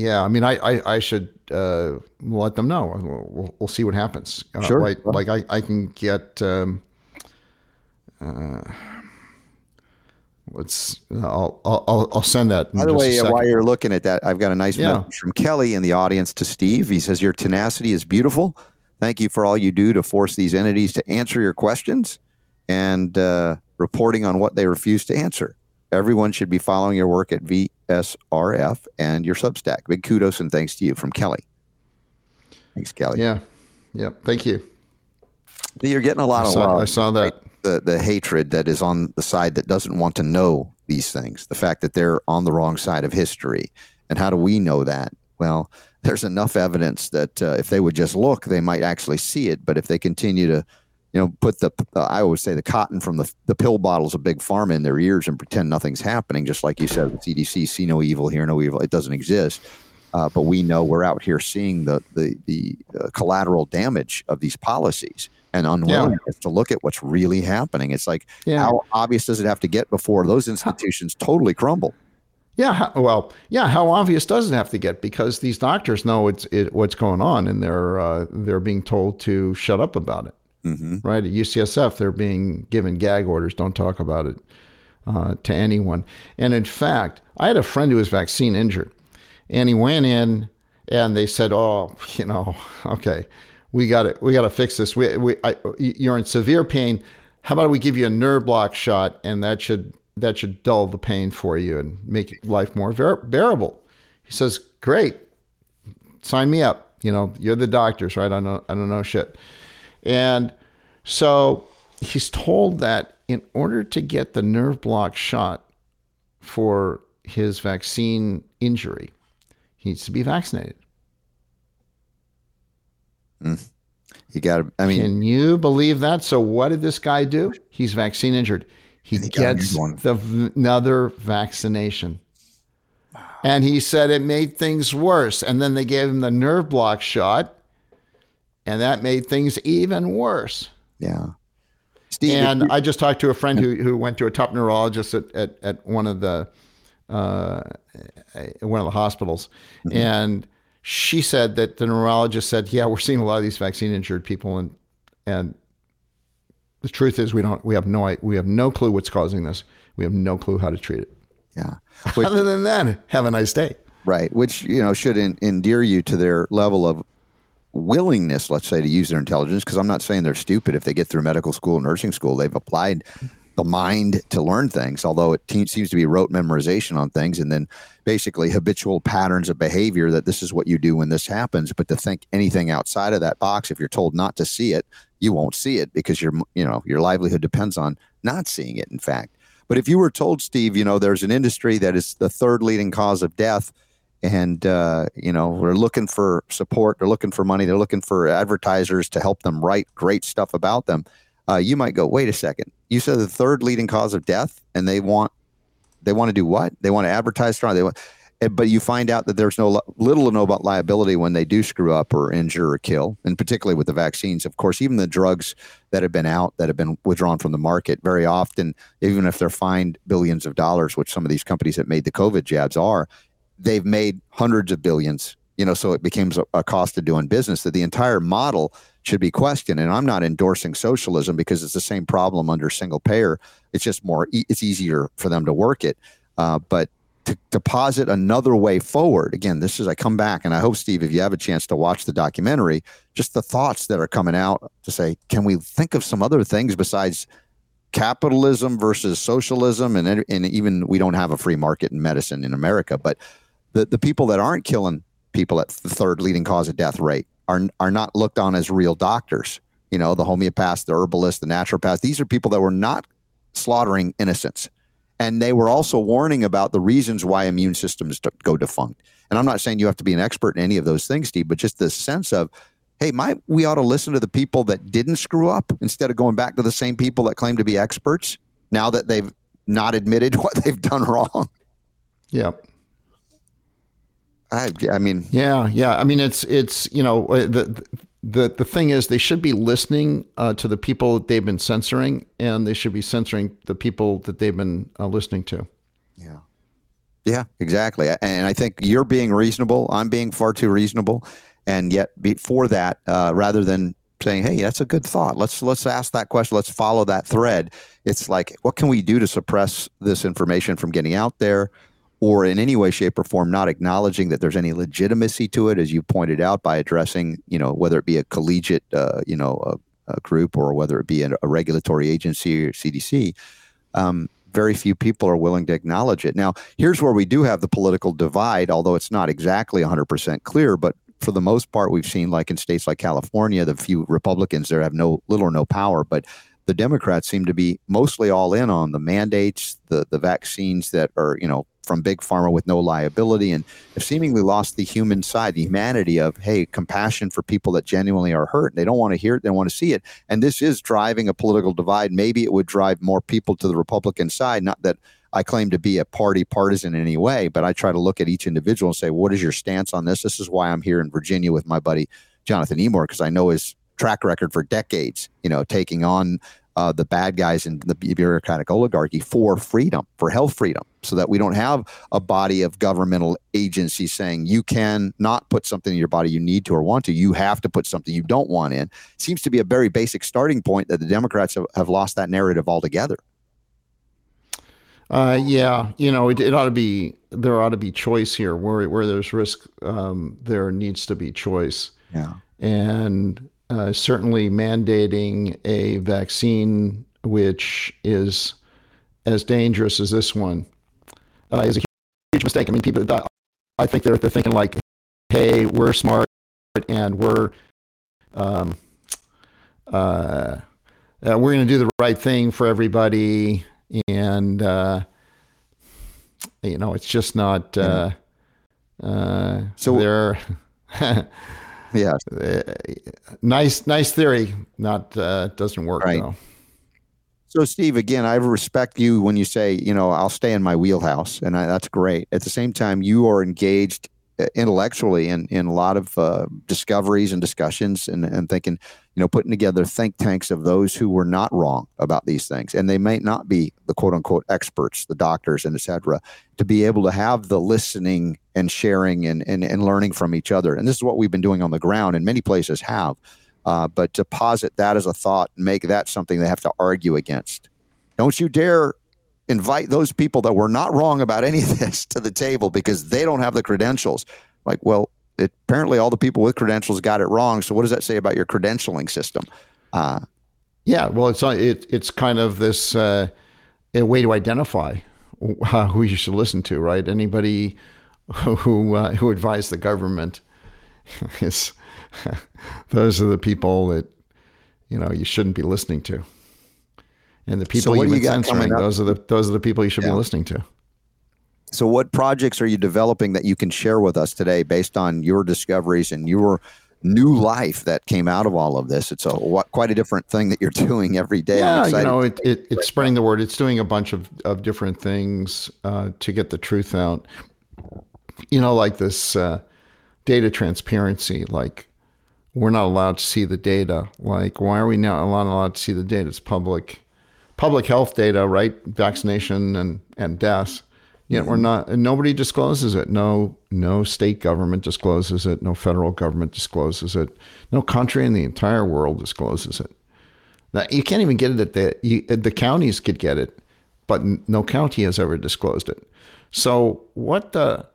yeah, I mean, I I, I should uh, let them know. We'll, we'll, see what happens. Uh, Sure. Like, like I, I can get. Um, uh, let's. I'll, I'll I'll send that. By the way, uh, while you're looking at that, I've got a nice Yeah. message from Kelly in the audience to Steve. He says, Your tenacity is beautiful. Thank you for all you do to force these entities to answer your questions and uh, reporting on what they refuse to answer. Everyone should be following your work at VSRF and your Substack. Big kudos and thanks to you from Kelly. Thanks, Kelly. Yeah, yeah. Thank you. You're getting a lot I of saw, love. I saw that. the the hatred that is on the side that doesn't want to know these things the fact that they're on the wrong side of history and how do we know that well there's enough evidence that uh, if they would just look they might actually see it but if they continue to you know put the uh, i always say the cotton from the, the pill bottles of big pharma in their ears and pretend nothing's happening just like you said the cdc see no evil hear no evil it doesn't exist uh, but we know we're out here seeing the the the uh, collateral damage of these policies and unwillingness to look at what's really happening. It's like Yeah. how obvious does it have to get before those institutions totally crumble? Yeah, well, yeah. How obvious does it have to get? Because these doctors know it's it, what's going on, and they're uh, they're being told to shut up about it. Mm-hmm. Right at UCSF, they're being given gag orders. Don't talk about it uh, to anyone. And in fact, I had a friend who was vaccine injured, and he went in, and they said, "Oh, you know, (laughs) okay, we got to we got to fix this. We, we I, you're in severe pain. How about we give you a nerve block shot, and that should that should dull the pain for you and make life more bear- bearable." He says, "Great, sign me up. You know, you're the doctors, right? I don't I don't know shit." And so he's told that in order to get the nerve block shot for his vaccine injury, he needs to be vaccinated. Hmm. You got to. I mean, Can you believe that? So what did this guy do? He's vaccine injured. He he gets the another vaccination. And he said it made things worse. And then they gave him the nerve block shot, and that made things even worse. yeah. Steve, And you- I just talked to a friend who, who went to a top neurologist at, at, at one of the uh, one of the hospitals, Mm-hmm. and she said that the neurologist said, "Yeah, we're seeing a lot of these vaccine injured people, and and the truth is we don't we have no we have no clue what's causing this. We have no clue how to treat it. yeah. Which, Other than that, have a nice day. right. Which you know should en- endear you to their level of willingness, let's say, to use their intelligence. Because I'm not saying they're stupid. If they get through medical school, nursing school, they've applied the mind to learn things. Although it te- seems to be rote memorization on things, and then basically habitual patterns of behavior that this is what you do when this happens. But to think anything outside of that box, if you're told not to see it, you won't see it because your you know your livelihood depends on not seeing it. In fact. But if you were told, Steve, you know, there's an industry that is the third leading cause of death, and uh, you know, we're looking for support, they're looking for money, they're looking for advertisers to help them write great stuff about them. Uh, you might go, wait a second, you said the third leading cause of death, and they want they want to do what? They want to advertise strong. They want, eh, but you find out that there's no little to no about liability when they do screw up or injure or kill, and particularly with the vaccines. Of course, even the drugs that have been out that have been withdrawn from the market very often, even if they're fined billions of dollars, which some of these companies that made the COVID jabs are, they've made hundreds of billions. You know, so it becomes a, a cost of doing business. That the entire model should be questioned. And I'm not endorsing socialism because it's the same problem under single payer. It's just more, it's easier for them to work it. Uh, but to, to posit another way forward, again, this is, I come back and I hope, Steve, if you have a chance to watch the documentary, just the thoughts that are coming out to say, can we think of some other things besides capitalism versus socialism? And, and even we don't have a free market in medicine in America, but the, the people that aren't killing people at the third leading cause of death rate are are not looked on as real doctors. You know, the homeopaths, the herbalists, the naturopaths. These are people that were not slaughtering innocents, and they were also warning about the reasons why immune systems go defunct. And I'm not saying you have to be an expert in any of those things, Steve, but just this sense of, hey, might we ought to listen to the people that didn't screw up instead of going back to the same people that claim to be experts now that they've not admitted (laughs) what they've done wrong. Yeah. I, I mean, Yeah, yeah. I mean, it's it's you know uh, the the the thing is they should be listening uh, to the people that they've been censoring, and they should be censoring the people that they've been uh, listening to. yeah. Yeah, exactly. And I think you're being reasonable. I'm being far too reasonable. And yet, before that, uh, rather than saying, "Hey, that's a good thought. Let's let's ask that question. Let's follow that thread." It's like, what can we do to suppress this information from getting out there, or in any way, shape, or form, not acknowledging that there's any legitimacy to it, as you pointed out, by addressing, you know, whether it be a collegiate, uh, you know, a, a, group, or whether it be a, a regulatory agency or CDC. Um, very few people are willing to acknowledge it. Now, here's where we do have the political divide, although it's not exactly 100% clear, but for the most part, we've seen, like in states like California, the few Republicans there have no little or no power, but the Democrats seem to be mostly all in on the mandates, the the vaccines that are you know from big pharma with no liability, and have seemingly lost the human side, the humanity of hey, compassion for people that genuinely are hurt. They don't want to hear it, they want to see it, and this is driving a political divide. Maybe it would drive more people to the Republican side. Not that I claim to be a party partisan in any way, but I try to look at each individual and say, what is your stance on this? This is why I'm here in Virginia with my buddy Jonathan Emord, because I know his track record for decades, you know, taking on uh, the bad guys in the bureaucratic oligarchy for freedom, for health freedom, so that we don't have a body of governmental agencies saying you can not put something in your body you need to or want to. You have to put something you don't want in. Seems to be a very basic starting point that the Democrats have, have lost that narrative altogether. Uh, yeah, you know, it, it, ought to be there ought to be choice here. Where where there's risk, um, there needs to be choice. Yeah, and uh, certainly mandating a vaccine which is as dangerous as this one uh, is a huge mistake. I mean, people, I think they're they're thinking like, hey, we're smart and we're um, uh, uh we're going to do the right thing for everybody and uh, you know it's just not. Uh, uh, (laughs) yeah, nice, nice theory. Not uh, doesn't work right. though. So, Steve, again, I respect you when you say, you know, I'll stay in my wheelhouse, and I, that's great. At the same time, you are engaged uh, intellectually in, in a lot of uh, discoveries and discussions and, and thinking, you know, putting together think tanks of those who were not wrong about these things. And they may not be the quote unquote experts, the doctors and et cetera, to be able to have the listening and sharing and, and, and learning from each other. And this is what we've been doing on the ground and many places have. Uh, but to posit that as a thought and make that something they have to argue against. Don't you dare invite those people that were not wrong about any of this to the table because they don't have the credentials. Like, well, it, apparently all the people with credentials got it wrong. So what does that say about your credentialing system? Uh, yeah, well, it's it, it's kind of this uh, a way to identify who you should listen to, right? Anybody who uh, who advise the government (laughs) is (laughs) those are the people that you know you shouldn't be listening to. And the people so you've been censoring, those are the those are the people you should yeah. be listening to. So, what projects are you developing that you can share with us today, based on your discoveries and your new life that came out of all of this? It's a what, quite a different thing that you're (laughs) doing every day. Yeah, you know, it, it, it's spreading the word. It's doing a bunch of of different things uh, to get the truth out. You know, like this uh, data transparency, like we're not allowed to see the data. Like, why are we not allowed to see the data? It's public public health data, right? Vaccination and, and deaths. Yet we're not, and nobody discloses it. No, no state government discloses it. No federal government discloses it. No country in the entire world discloses it. Now, you can't even get it at the you, the counties could get it, but no county has ever disclosed it. So what the,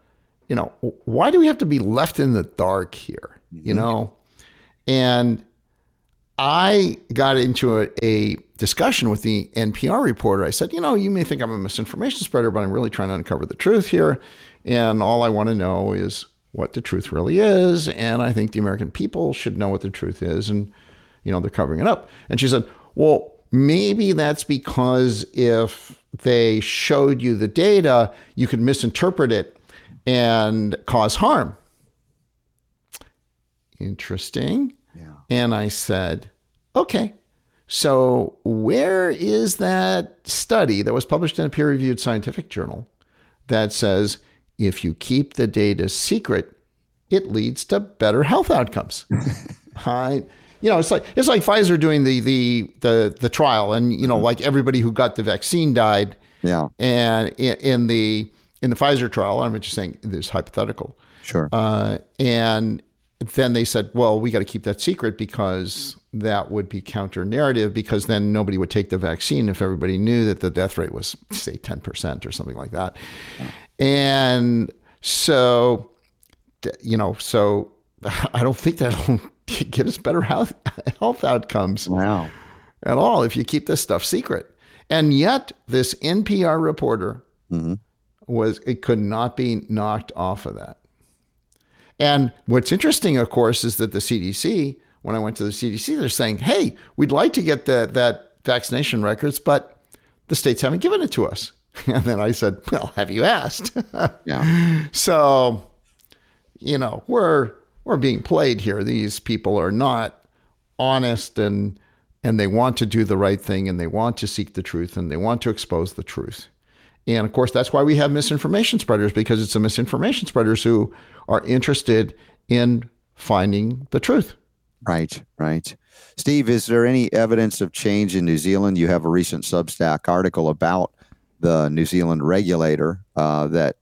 you know, why do we have to be left in the dark here? You mm-hmm. know, and I got into a, a, discussion with the NPR reporter. I said, you know, you may think I'm a misinformation spreader, but I'm really trying to uncover the truth here. And all I want to know is what the truth really is. And I think the American people should know what the truth is. And, you know, they're covering it up. And she said, well, maybe that's because if they showed you the data, you could misinterpret it and cause harm. Interesting. Yeah. And I said, okay. So, where is that study that was published in a peer reviewed scientific journal that says if you keep the data secret, it leads to better health outcomes? (laughs) I, you know, it's like it's like Pfizer doing the the the the trial, and you know, like everybody who got the vaccine died. Yeah. And in, in the in the Pfizer trial. I'm just saying this hypothetical. Sure. Uh, and then they said, well, we got to keep that secret because that would be counter narrative because then nobody would take the vaccine if everybody knew that the death rate was, say, 10% or something like that. And so, you know, so (laughs) I don't think that'll (laughs) get us better health, health outcomes wow. at all if you keep this stuff secret. And yet, this NPR reporter Mhm. was, it could not be knocked off of that. And what's interesting, of course, is that the CDC, when I went to the CDC, they're saying, hey, we'd like to get the, that vaccination records, but the states haven't given it to us. (laughs) And then I said, well, have you asked? (laughs) Yeah. so, you know, we're we're being played here. These people are not honest and and they want to do the right thing and they want to seek the truth and they want to expose the truth. And of course, that's why we have misinformation spreaders because it's the misinformation spreaders who are interested in finding the truth. Right, right. Steve, is there any evidence of change in New Zealand? You have a recent Substack article about the New Zealand regulator uh, that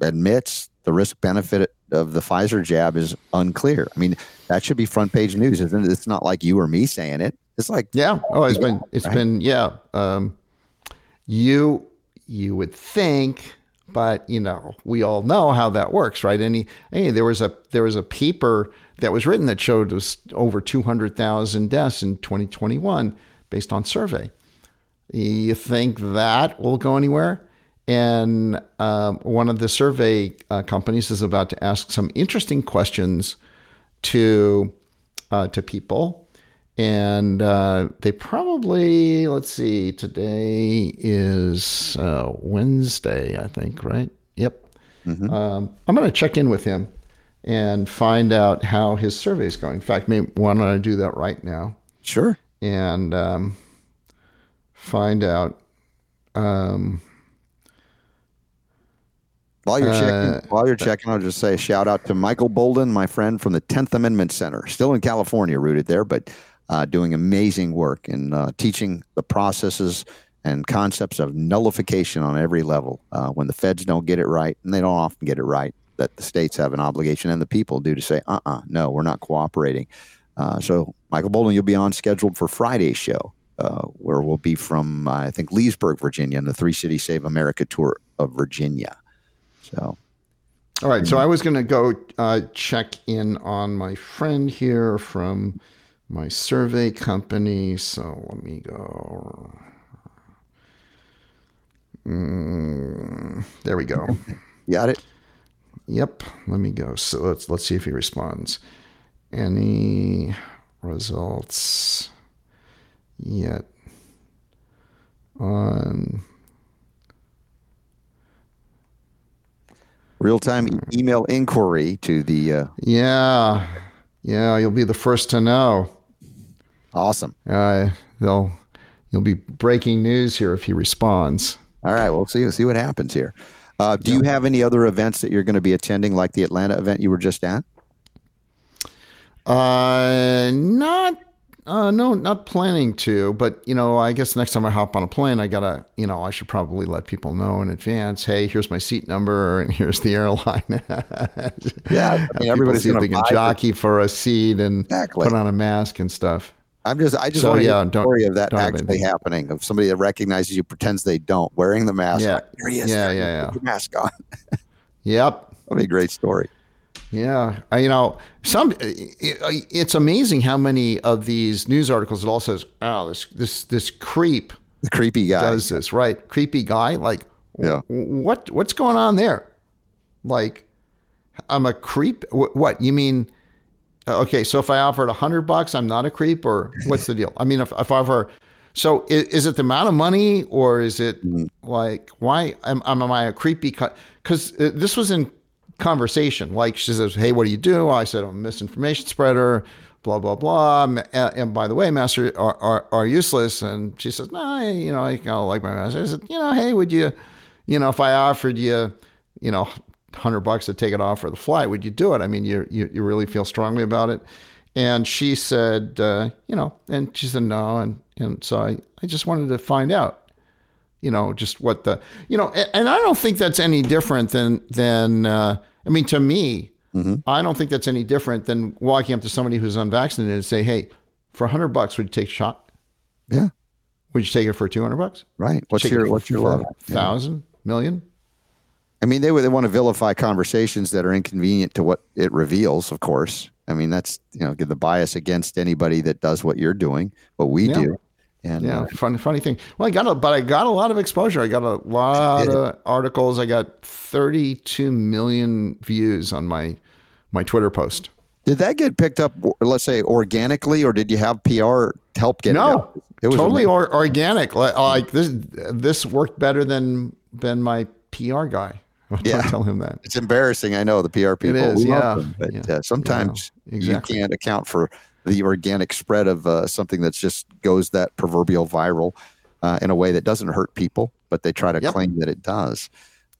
admits the risk benefit of the Pfizer jab is unclear. I mean, that should be front page news, isn't it? It's not like you or me saying it. It's like, Yeah. Oh, it's been it's Right. been yeah. Um, you you would think, but you know, we all know how that works, right? Any hey, there was a there was a paper that was written that showed us over two hundred thousand deaths in 2021 based on survey. You think that will go anywhere? And um, one of the survey uh, companies is about to ask some interesting questions to uh, to people, and uh, they probably let's see. Today is uh, Wednesday, I think, right? Yep. Um, I'm going to check in with him and find out how his survey is going. In fact, maybe why don't I do that right now? sure. and um, find out. Um, While you're Uh, checking, while you're checking, I'll just say a shout out to Michael Boldin, my friend from the Tenth Amendment Center, still in California, rooted there, but uh, doing amazing work in uh, teaching the processes and concepts of nullification on every level. Uh, when the feds don't get it right, and they don't often get it right, that the states have an obligation and the people do to say, "Uh-uh, no, we're not cooperating." Uh, so, Michael Boldin, you'll be on scheduled for Friday's show, uh, where we'll be from uh, I think Leesburg, Virginia, and the Three Cities Save America tour of Virginia. So. all right, so I was going to go uh, check in on my friend here from my survey company. So let me go. Mm, there we go. (laughs) Got it? Yep. Let me go. So let's let's see if he responds. Any results yet on Real time email inquiry to the uh, Yeah. Yeah, you'll be the first to know. Awesome. Uh, they'll you'll be breaking news here if he responds. All right, we'll see see what happens here. Uh, do you have any other events that you're going to be attending, like the Atlanta event you were just at? Uh, not, uh, no, not planning to. But you know, I guess next time I hop on a plane, I gotta, you know, I should probably let people know in advance. Hey, here's my seat number, and (laughs) here's the airline. Yeah, I mean, (laughs) everybody's see if gonna they can the- jockey for a seat and Exactly. put on a mask and stuff. I'm just I just So, want to yeah, hear the story of that actually happening of somebody that recognizes you, pretends they don't, wearing the mask. Yeah. like, Here he is. Yeah, there, yeah, yeah. Mask on. (laughs) Yep. That'd be a great story. Yeah, I, you know, some it, it's amazing how many of these news articles it all says, "Oh, this this this creep The creepy guy. does this, right? Creepy guy, like, Yeah. what what's going on there? Like, I'm a creep. Wh- What you mean? Uh, Okay, so if I offered a hundred bucks, I'm not a creep, or what's the deal? I mean, if if I offer, so is, is it the amount of money, or is it like why am, am I a creepy? Because this was in conversation. Like she says, "Hey, what do you do?" I said, "I'm a misinformation spreader." Blah blah blah. And, by the way, master are, are, are useless. And she says, "No, I, you know, I kind of like my master." I said, "You know, hey, would you, you know, if I offered you, you know, hundred bucks to take it off for the flight, would you do it? I mean, you you, you really feel strongly about it." And she said, uh, "You know," and she said, "No," and and so I I just wanted to find out you know, just what the, you know, and, and I don't think that's any different than, than, uh, I mean, to me, Mhm. I don't think that's any different than walking up to somebody who's unvaccinated and say, Hey, for a hundred bucks, would you take a shot? Yeah. Would you take it for 200 bucks? Right. What's Take your what's your level? Yeah. Thousand, million? I mean, they they want to vilify conversations that are inconvenient to what it reveals. Of course, I mean that's you know give the bias against anybody that does what you're doing, what we Yeah. do, and Yeah, uh, funny, funny thing. Well, I got a, but I got a lot of exposure. I got a lot of articles. I got 32 million views on my my Twitter post. did that get picked up? Let's say organically, or did you have PR help get it? No, it was totally or, organic. Like, like this, this worked better than than my PR guy. Yeah. tell him that. It's embarrassing. I know the PR people. is, we yeah, them, but yeah, uh, sometimes exactly. you can't account for the organic spread of uh, something that just goes that proverbial viral uh, in a way that doesn't hurt people, but they try to Yep. claim that it does.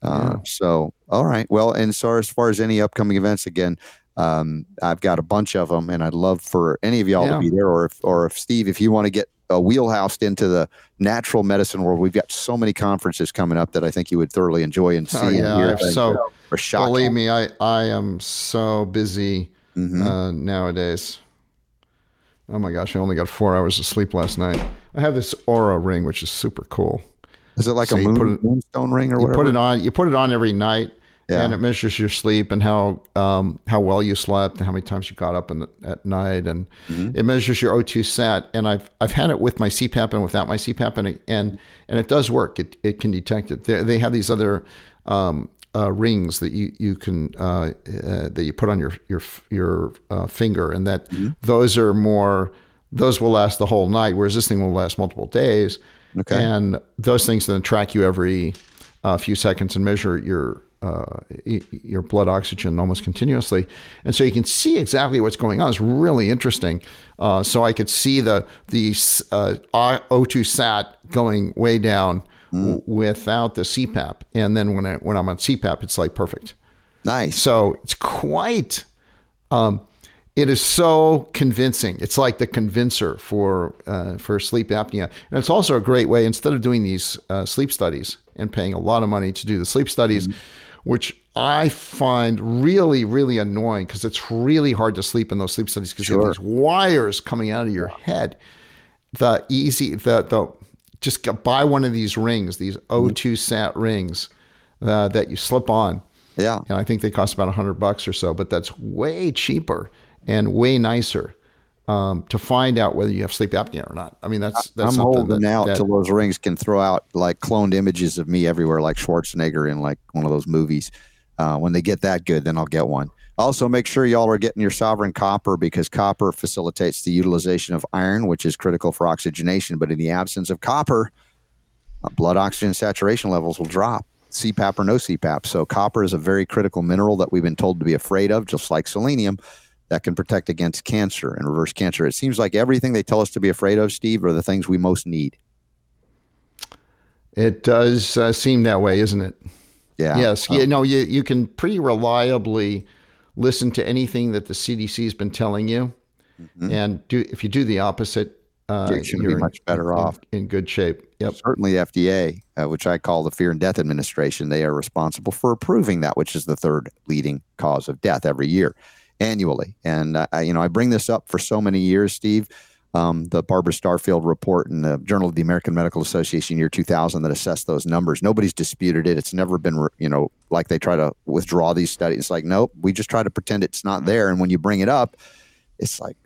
Uh, Yeah. So, all right. Well, and so as far as any upcoming events, again, um, I've got a bunch of them, and I'd love for any of y'all Yeah. to be there, or if, or if Steve, if you want to get uh, wheelhoused into the natural medicine world, we've got so many conferences coming up that I think you would thoroughly enjoy and see Oh, and yeah. I've so- that are shocking. Believe me, I I am so busy Mhm. uh, nowadays. Oh my gosh, I only got four hours of sleep last night. I have this Oura ring, which is super cool. Is it like So a moon, it- moonstone ring or you whatever? put it on. You put it on every night, Yeah. and it measures your sleep and how um, how well you slept and how many times you got up in the, at night, and Mm-hmm. it measures your O2 sat. And I've I've had it with my CPAP and without my CPAP, and it, and and it does work. It it can detect it. They, they have these other. Um, uh, rings that you you can uh, uh, that you put on your your your uh, finger, and that Mm-hmm. those are more those will last the whole night, whereas this thing will last multiple days. Okay. And those things then track you every uh, few seconds and measure your uh, your blood oxygen almost continuously, and so you can see exactly what's going on. It's really interesting. Uh, so I could see the the uh, O2 sat going way down w- without the CPAP, and then when I when I'm on CPAP, it's like perfect. nice. So it's quite. Um, it is so convincing. It's like the convincer for uh, for sleep apnea, and it's also a great way. Instead of doing these uh, sleep studies and paying a lot of money to do the sleep studies, which I find really really annoying because it's really hard to sleep in those sleep studies because you have these wires coming out of your head. The easy the the just get, buy one of these rings, these O2 sat rings uh, that you slip on. Yeah. And I think they cost about a hundred bucks or so, but that's way cheaper and way nicer um, to find out whether you have sleep apnea or not. I mean, that's that's I'm something holding that, out that- till those rings can throw out like cloned images of me everywhere, like Schwarzenegger in like one of those movies. Uh, when they get that good, then I'll get one. Also, make sure y'all are getting your sovereign copper because copper facilitates the utilization of iron, which is critical for oxygenation. But in the absence of copper, uh, blood oxygen saturation levels will drop, CPAP or no CPAP. So, copper is a very critical mineral that we've been told to be afraid of, just like selenium, that can protect against cancer and reverse cancer. It seems like everything they tell us to be afraid of, Steve, are the things we most need. it does uh, seem that way, isn't it? Yeah. Yes. You know, you you can pretty reliably listen to anything that the CDC has been telling you, and do if you do the opposite, uh, You're be much better in- off. in good shape. Yep. Certainly, the FDA, uh, which I call the Fear and Death Administration, they are responsible for approving that, which is the third leading cause of death every year, annually. And I, you know, I bring this up for so many years, Steve. Um, the Barbara Starfield report in the Journal of the American Medical Association year 2000 that assessed those numbers. Nobody's disputed it. It's never been, you know, like they try to withdraw these studies. It's like, nope, we just try to pretend it's not there. And when you bring it up, it's like,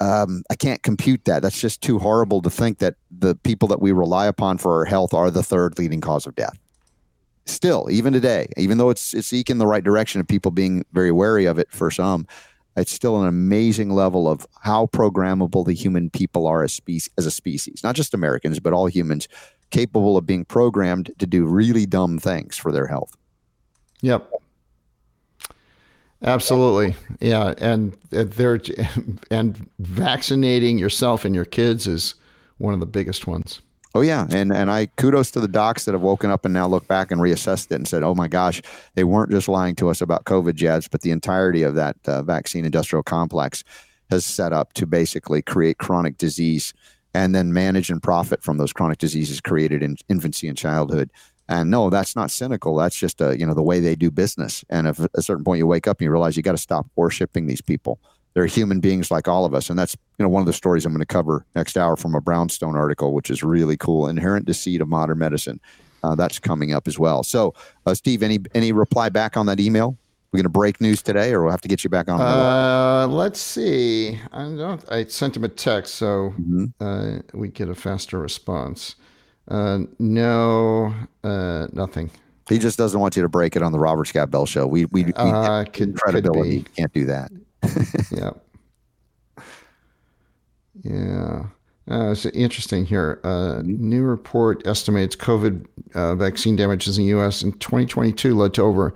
um, I can't compute that. That's just too horrible to think that the people that we rely upon for our health are the third leading cause of death. Still, even today, even though it's it's eking the right direction of people being very wary of it for some, it's still an amazing level of how programmable the human people are as species as a species, not just Americans, but all humans capable of being programmed to do really dumb things for their health. Yep. Absolutely. Yeah, and they're (laughs) and vaccinating yourself and your kids is one of the biggest ones. Oh yeah, and and I kudos to the docs that have woken up and now look back and reassessed it and said, "Oh my gosh, they weren't just lying to us about COVID jabs, but the entirety of that uh, vaccine industrial complex has set up to basically create chronic disease and then manage and profit from those chronic diseases created in infancy and childhood. And no, that's not cynical. That's just a, you know the way they do business. And if at a certain point you wake up and you realize you got to stop worshiping these people. They're human beings like all of us, and that's you know one of the stories I'm going to cover next hour from a Brownstone article, which is really cool. Inherent deceit of modern medicine. Uh, that's coming up as well. So, uh, Steve, any any reply back on that email? We're going to break news today, or we'll have to get you back on. Uh, let's see. I don't. I sent him a text, so mm-hmm. uh, we get a faster response. Uh, no, uh, nothing. He just doesn't want you to break it on the Robert Scott Bell show. We we, we uh, could, credibility could can't do that. (laughs) yeah. Yeah. Uh, it's interesting here. Uh, mm-hmm. New report estimates COVID uh, vaccine damages in the U.S. in 2022 led to over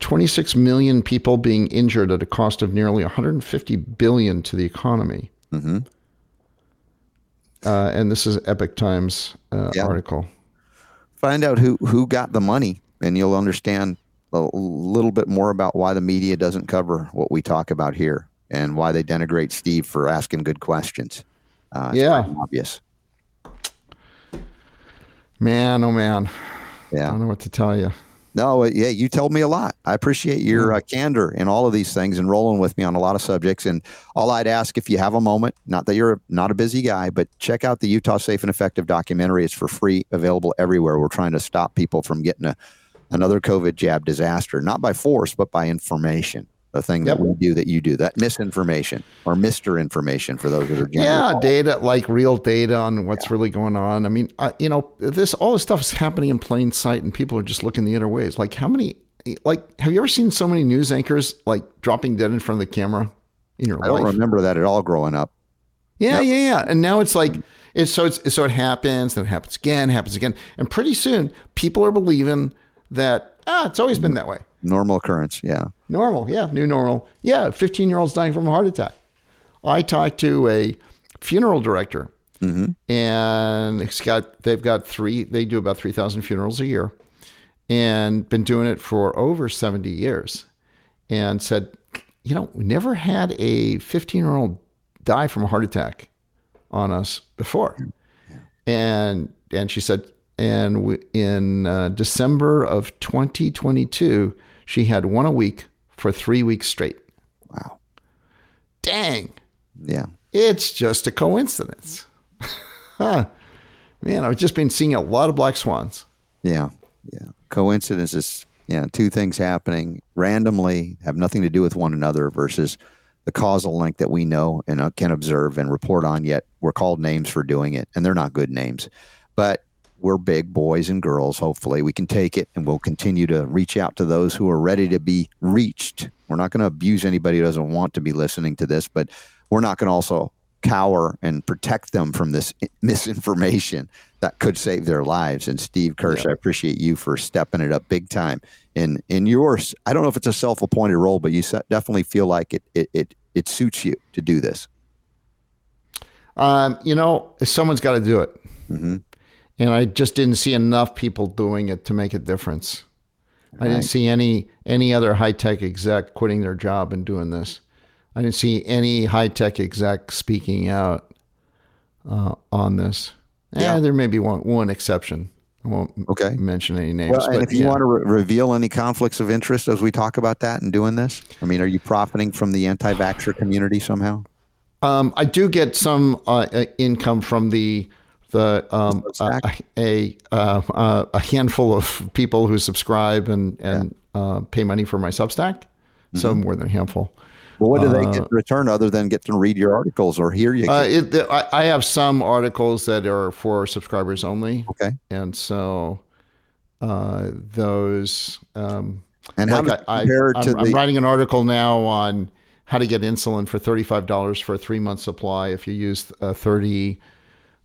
26 million people being injured at a cost of nearly 150 billion to the economy. Mm-hmm. Uh, and this is Epoch Times uh, yeah. article. Find out who who got the money, and you'll understand a little bit more about why the media doesn't cover what we talk about here and why they denigrate Steve for asking good questions. Uh, yeah, obvious. Man, oh man. Yeah, I don't know what to tell you. No, uh, yeah, you told me a lot. I appreciate your uh, candor in all of these things and rolling with me on a lot of subjects. And all I'd ask if you have a moment, not that you're not a busy guy, but check out the Utah Safe and Effective documentary. It's for free, available everywhere. We're trying to stop people from getting a, another COVID jab disaster, not by force, but by information the thing yep. that we do that you do that misinformation or mister information for those that are yeah data like real data on what's yeah. really going on i mean uh, you know this all this stuff is happening in plain sight and people are just looking the other ways like how many like have you ever seen so many news anchors like dropping dead in front of the camera in your I life? don't remember that at all growing up. Yeah, yeah, yeah. And now it's like it's so it's so it happens, then it happens again, happens again, and pretty soon people are believing that ah, it's always been that way. Normal occurrence, yeah. Normal, yeah, new normal. Yeah, 15 year olds dying from a heart attack. I talked to a funeral director, mm-hmm. and it's got they've got three. They do about 3,000 funerals a year, and been doing it for over 70 years. And said, you know, we never had a 15 year old die from a heart attack on us before. And and she said, and we, in uh, December of 2022 she had one a week for three weeks straight. Wow. Dang. Yeah. It's just a coincidence. (laughs) huh. Man, I've just been seeing a lot of black swans. Yeah. Yeah. Coincidences. Yeah. Two things happening randomly, have nothing to do with one another versus the causal link that we know and uh, can observe and report on, yet we're called names for doing it. And they're not good names. But we're big boys and girls. Hopefully, we can take it and we'll continue to reach out to those who are ready to be reached. We're not going to abuse anybody who doesn't want to be listening to this, but we're not going to also cower and protect them from this misinformation that could save their lives. And Steve Kirsch, yeah. I appreciate you for stepping it up big time in in yours. I don't know if it's a self-appointed role, but you definitely feel like it it it, it suits you to do this. Um, you know, someone's got to do it. Mm-hmm. And I just didn't see enough people doing it to make a difference. Right. I didn't see any any other high tech exec quitting their job and doing this. I didn't see any high tech exec speaking out uh, on this. Yeah, eh, there may be one one exception. I won't okay. mention any names. Well, and if you yeah. want to re- reveal any conflicts of interest as we talk about that and doing this, I mean, are you profiting from the anti-vaxxer community somehow? Um, I do get some uh, uh income from the the um, a a, uh, uh, a, handful of people who subscribe and and yeah. uh, pay money for my Substack. Mm-hmm. So more than a handful. Well, what do they get in uh, return other than get to read your articles or hear you? Uh, it, I, I, have some articles that are for subscribers only. Okay. And so uh, those. Um, and like how I, compare I, to I'm, the... I'm writing an article now on how to get insulin for $35 for a three month supply if you use uh, 30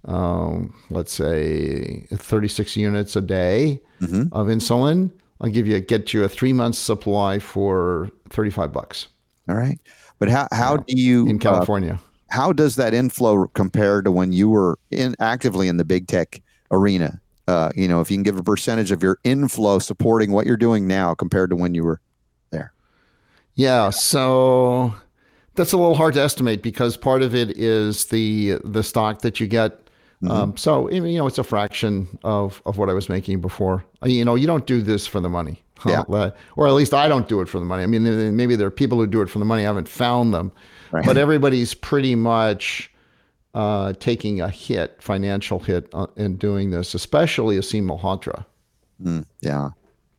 um, let's say 36 units a day mm-hmm. of insulin. I'll give you get you a three month supply for 35 bucks. All right. But how, how do you in uh, California? Uh, how does that inflow compare to when you were in actively in the big tech arena? Uh, you know, if you can give a percentage of your inflow supporting what you're doing now compared to when you were there. Yeah. So That's a little hard to estimate because part of it is the the stock that you get. Mm-hmm. Um, so you know, it's a fraction of of what I was making before. Uh, You know, you don't do this for the money. Yeah. or at least I don't do it for the money. I mean, maybe there are people who do it for the money. I haven't found them, Right. but everybody's pretty much uh, taking a hit, financial hit, uh, in doing this, especially Aseem Malhotra. Mm, yeah,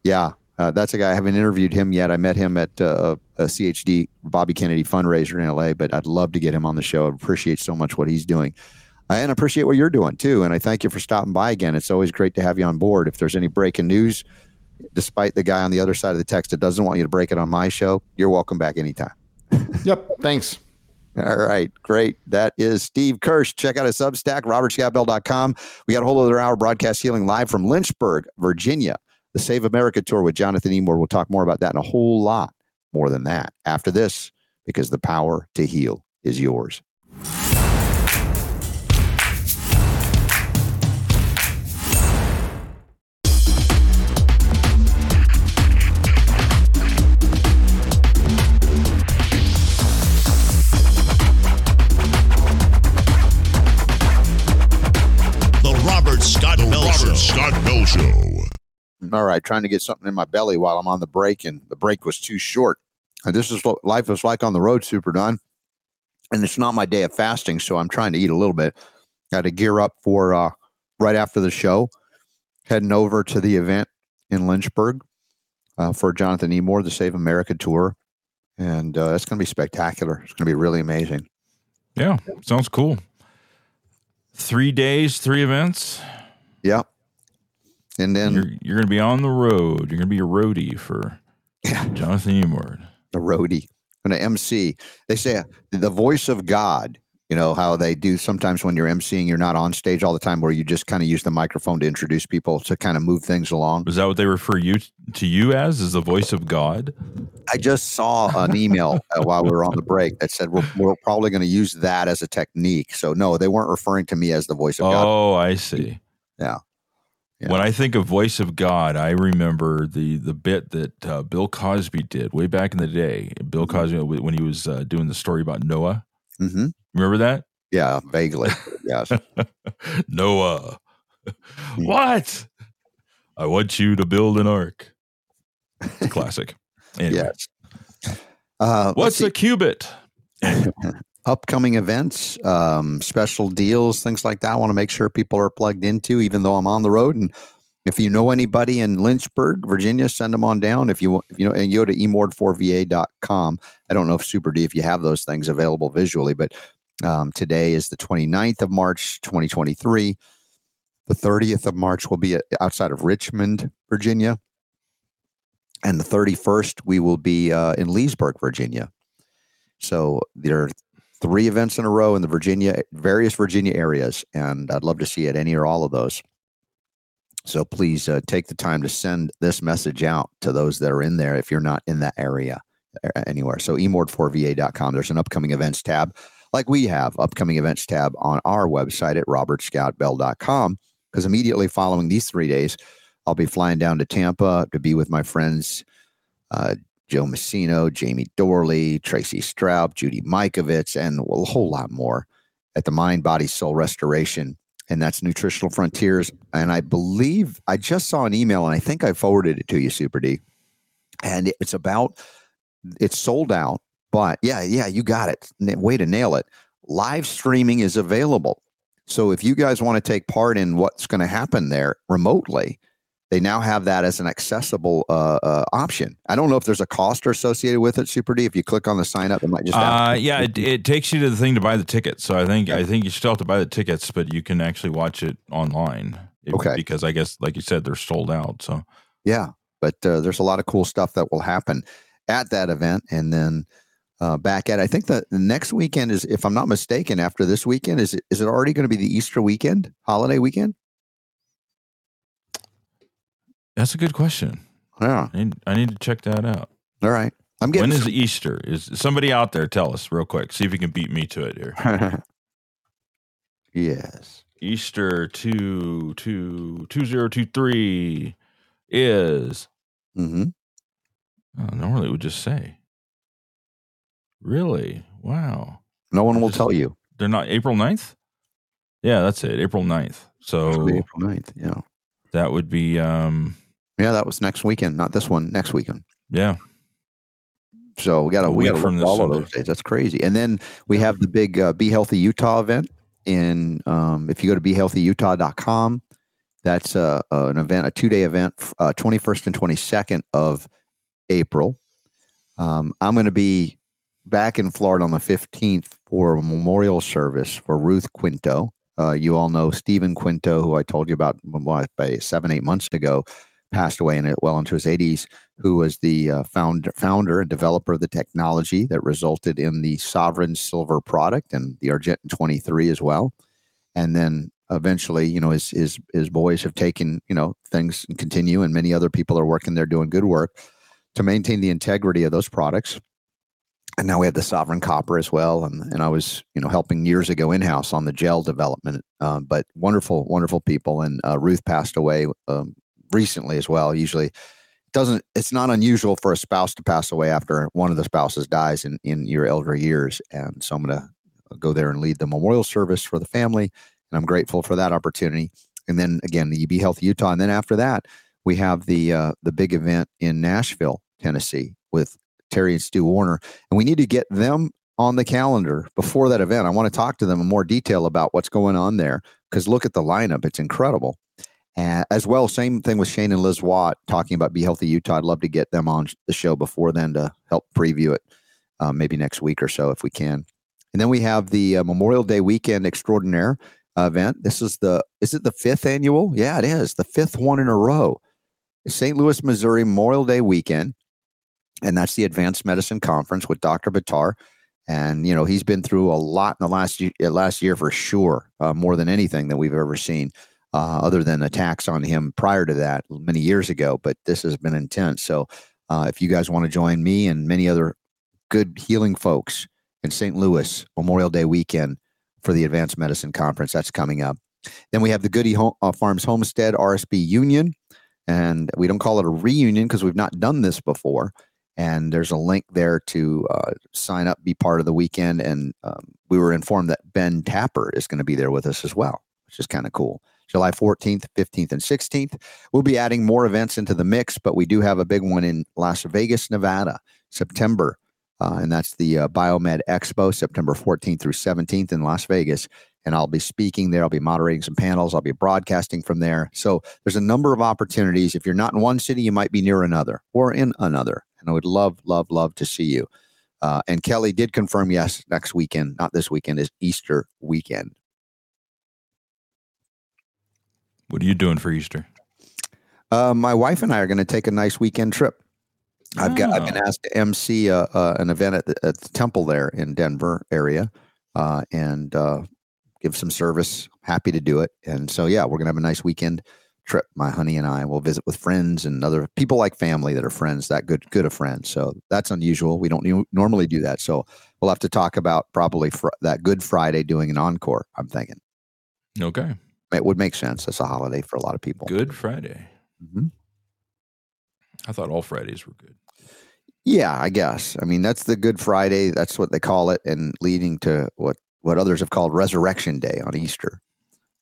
yeah. Uh, that's a guy. I haven't interviewed him yet. I met him at uh, a CHD Bobby Kennedy fundraiser in LA, but I'd love to get him on the show. I appreciate so much what he's doing. Uh, and I appreciate what you're doing too. And I thank you for stopping by again. It's always great to have you on board. If there's any breaking news, despite the guy on the other side of the text that doesn't want you to break it on my show, you're welcome back anytime. (laughs) Yep. Thanks. All right, great. That is Steve Kirsch. Check out his Substack, robertscottbell.com. We got a whole other hour broadcast healing live from Lynchburg, Virginia. The Save America tour with Jonathan Emord. We'll talk more about that and a whole lot more than that after this, because the power to heal is yours. Show. All right, trying to get something in my belly while I'm on the break, and the break was too short. And this is what life is like on the road, Super Don. And it's not my day of fasting, so I'm trying to eat a little bit. Got to gear up for uh, right after the show, heading over to the event in Lynchburg uh, for Jonathan Emord, the Save America tour. And uh, it's going to be spectacular. It's going to be really amazing. Yeah, sounds cool. Three days, three events. Yep. And then You're you're gonna be on the road. You're gonna be a roadie for Yeah. Jonathan Emord. the roadie and an MC. They say uh, the voice of God. You know how they do sometimes when you're MCing, you're not on stage all the time, where you just kind of use the microphone to introduce people to kind of move things along. Is that what they refer you to you as? Is the voice of God? I just saw an email uh, while we were on the break that said we're, we're probably going to use that as a technique. So no, they weren't referring to me as the voice of God. Oh, I see. Yeah. Yeah. When I think of voice of God, I remember the the bit that uh, Bill Cosby did way back in the day. Bill Mm-hmm. Cosby when he was uh, doing the story about Noah. hmm Remember that? Yeah, vaguely. yes. (laughs) Noah. (laughs) what? I want you to build an ark. It's a classic. (laughs) Anyway, Yes. Uh, what's a cubit? Upcoming events, um, special deals, things like that. I want to make sure people are plugged into, even though I'm on the road. And if you know anybody in Lynchburg, Virginia, send them on down. If you if you know, and you go to emord4va.com. I don't know if Super D, if you have those things available visually, but um, today is the 29th of March, 2023. The 30th of March will be outside of Richmond, Virginia. And the 31st, we will be uh, in Leesburg, Virginia. So there are three events in a row in the Virginia, various Virginia areas, and I'd love to see at any or all of those. So please uh, take the time to send this message out to those that are in there if you're not in that area anywhere. So emord4va.com. There's an upcoming events tab, like we have upcoming events tab on our website at robertscottbell.com. Because immediately following these three days, I'll be flying down to Tampa to be with my friends uh, Joe Messino, Jamie Dorley, Tracy Straub, Judy Mikovits, and a whole lot more at the Mind, Body, Soul Restoration. And that's Nutritional Frontiers. And I believe I just saw an email and I think I forwarded it to you, Super D. And it's about, it's sold out, but yeah, yeah, you got it. Way to nail it. Live streaming is available. So if you guys want to take part in what's going to happen there remotely, they now have that as an accessible uh, uh, option. I don't know if there's a cost associated with it, Super D. If you click on the sign up, it might just. Uh, yeah, it, it takes you to the thing to buy the tickets. So I think I think you still have to buy the tickets, but you can actually watch it online. If- Okay. Because I guess, like you said, they're sold out. So Yeah, but uh, there's a lot of cool stuff that will happen at that event, and then uh, back at. I think the, the next weekend is, if I'm not mistaken, after this weekend, is it is it already going to be the Easter weekend, holiday weekend? That's a good question. Yeah. I need, I need to check that out. All right. I'm getting. When is Easter? Is somebody out there? Tell us real quick. See if you can beat me to it here. (laughs) yes. Easter two two two zero two three is hmm oh, normally it would just say. Really? Wow. No one will tell you. They're not April 9th? Yeah, that's it. April 9th. So April 9th. Yeah. that would be um Yeah, that was next weekend, not this one, next weekend. yeah. So we got A we got week to from this all of those days. That's crazy. And then we have the big uh, Be Healthy Utah event in. Um, if you go to BeHealthyUtah.com, that's uh, uh, an event, a two day event, uh, 21st and 22nd of April. Um, I'm going to be back in Florida on the 15th for a memorial service for Ruth Quinto. Uh, you all know Stephen Quinto, who I told you about what, seven, eight months ago, passed away in it well into his 80s who was the uh, founder, founder and developer of the technology that resulted in the Sovereign Silver product and the Argentyn 23 as well. And then eventually, you know, his his his boys have taken, you know, things and continue, and many other people are working there doing good work to maintain the integrity of those products. And now we have the Sovereign Copper as well, and and I was, you know, helping years ago in house on the gel development. Um, but wonderful, wonderful people. And uh, Ruth passed away um, recently as well. Usually doesn't it's not unusual for a spouse to pass away after one of the spouses dies in in your elder years. And so i'm to go there and lead the memorial service for the family and i'm grateful for that opportunity. And then again the be Health utah and then after that we have the uh, the big event in nashville tennessee with terry and stu warner. And we need to get them on the calendar before that event. I want to talk to them in more detail about what's going on there because look at the lineup. It's incredible uh, as well, same thing with Shane and Liz Watt talking about Be Healthy Utah. I'd love to get them on the show before then to help preview it, uh, maybe next week or so if we can. And then we have the uh, Memorial Day Weekend Extraordinaire event. This is the is it the fifth annual? Yeah, it is the fifth one in a row. St. Louis, Missouri Memorial Day Weekend, and that's the Advanced Medicine Conference with Dr. Batar. And you know he's been through a lot in the last year, last year for sure, uh, more than anything that we've ever seen uh, other than attacks on him prior to that many years ago. But this has been intense. So uh, if you guys want to join me and many other good healing folks in St. Louis Memorial Day weekend for the Advanced Medicine Conference, that's coming up. Then we have the Goody uh, Farms Homestead RSB Union. And we don't call it a reunion because we've not done this before. And there's a link there to uh, sign up, be part of the weekend. And um, we were informed that Ben Tapper is going to be there with us as well, which is kind of cool. July 14th, 15th, and 16th. We'll be adding more events into the mix, but we do have a big one in Las Vegas, Nevada, September. Uh, and that's the uh, Biomed Expo, September 14th through 17th in Las Vegas. And I'll be speaking there. I'll be moderating some panels. I'll be broadcasting from there. So there's a number of opportunities. If you're not in one city, you might be near another or in another. And I would love, love, love to see you. Uh, and Kelly did confirm, yes, next weekend, not this weekend, is Easter weekend. What are you doing for Easter? Uh, my wife and I are going to take a nice weekend trip. I've got I've been Oh. asked to MC uh, uh, an event at the, at the temple there in Denver area, uh, and uh, give some service. Happy to do it. And so yeah, we're gonna have a nice weekend trip. My honey and I will visit with friends and other people like family that are friends. That good good of friends. So that's unusual. We don't normally do that. So we'll have to talk about probably fr- that Good Friday doing an encore. I'm thinking Okay. It would make sense. It's a holiday for a lot of people. Good Friday. Mhm. I thought all Fridays were good. Yeah, I guess. I mean, that's the Good Friday. That's what they call it, and leading to what what others have called Resurrection Day on Easter.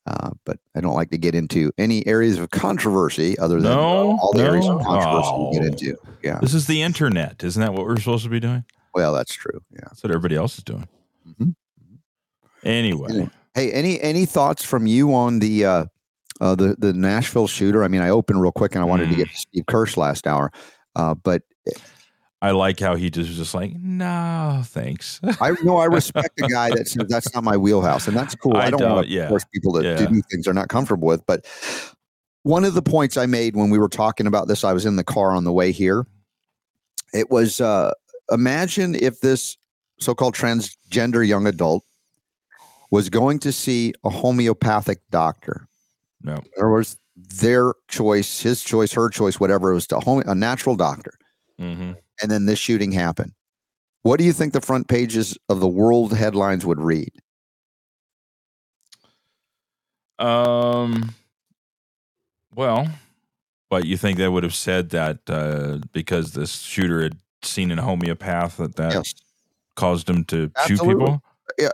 Uh, but I don't like to get into any areas of controversy other than No, all the areas of controversy we get Oh. into. Yeah. This is the internet. Isn't that what we're supposed to be doing? Well, that's true. Yeah. That's what everybody else is doing. Mhm. Anyway, Hey, any any thoughts from you on the uh, uh, the the Nashville shooter? I mean, I opened real quick, and I wanted to Mm. get to Steve Kirsch last hour, uh, but I like how he just was just like, no, thanks. I know I respect the guy that says (laughs) that's not my wheelhouse, and that's cool. I, I don't, don't- want to yeah. force people to, to Yeah. do things they're not comfortable with. But one of the points I made when we were talking about this, I was in the car on the way here. It was uh, imagine if this so-called transgender young adult was going to see a homeopathic doctor. no. In other words, their choice, his choice, her choice, whatever it was, to home, a natural doctor hmm and then this shooting happened. What do you think the front pages of the world headlines would read? Um. Well, but you think they would have said that uh, because this shooter had seen a homeopath that that Yes. caused him to shoot people?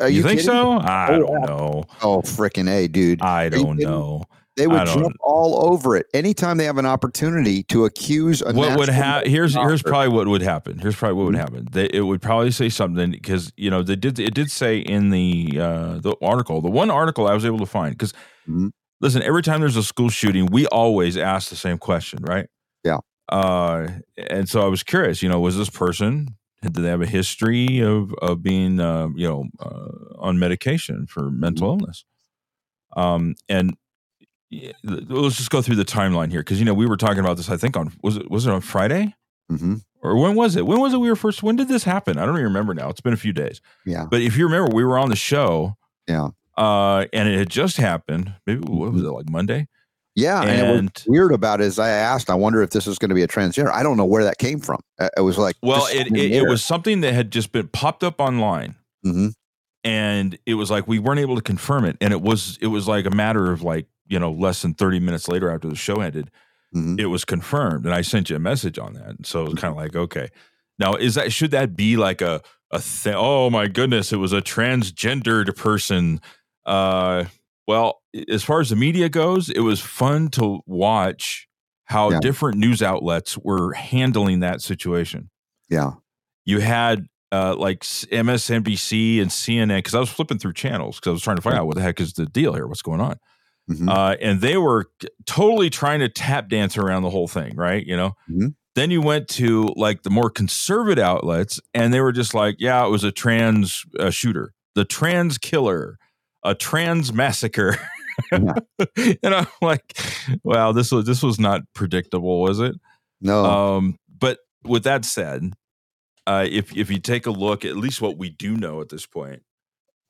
Are you, think kidding so? I Oh, don't know. Oh, freaking a, dude! I don't know. They would jump all over it anytime they have an opportunity to accuse a what would happen here's here's probably what would happen here's probably what would Mhm. happen they, it would probably say something because you know they did it did say in the uh the article the one article i was able to find because Mhm. listen every time there's a school shooting we always ask the same question right Yeah. uh and so i was curious you know was this person did they have a history of of being uh, you know uh, on medication for mental Mm-hmm. illness um and let's just go through the timeline here because you know we were talking about this. I think on was it was it on Friday Mhm. or when was it? When was it we were first? When did this happen? I don't even remember now. It's been a few days. Yeah, But if you remember, we were on the show. Yeah. Uh, and it had just happened. Maybe what was it like Monday? Yeah. And, And was weird about it is I asked, I wonder if this is going to be a transgender. I don't know where that came from. It was like, well, it, it, it was something that had just been popped up online. Mhm. and it was like we weren't able to confirm it and it was it was like a matter of like you know less than 30 minutes later after the show ended Mhm. it was confirmed and i sent you a message on that and so it was kind of like okay now is that should that be like a a thing oh my goodness it was a transgendered person uh well as far as the media goes it was fun to watch how Yeah. different news outlets were handling that situation Yeah. you had uh, like MSNBC and CNN because I was flipping through channels because I was trying to find out what the heck is the deal here, what's going on, Mhm. uh, and they were totally trying to tap dance around the whole thing, right? You know. Mhm. Then you went to like the more conservative outlets, and they were just like, "Yeah, it was a trans uh, shooter, the trans killer, a trans massacre." (laughs) Yeah. (laughs) and I'm like, "Wow, this was this was not predictable, was it?" no. Um, but with that said, uh, if if you take a look, at least what we do know at this point,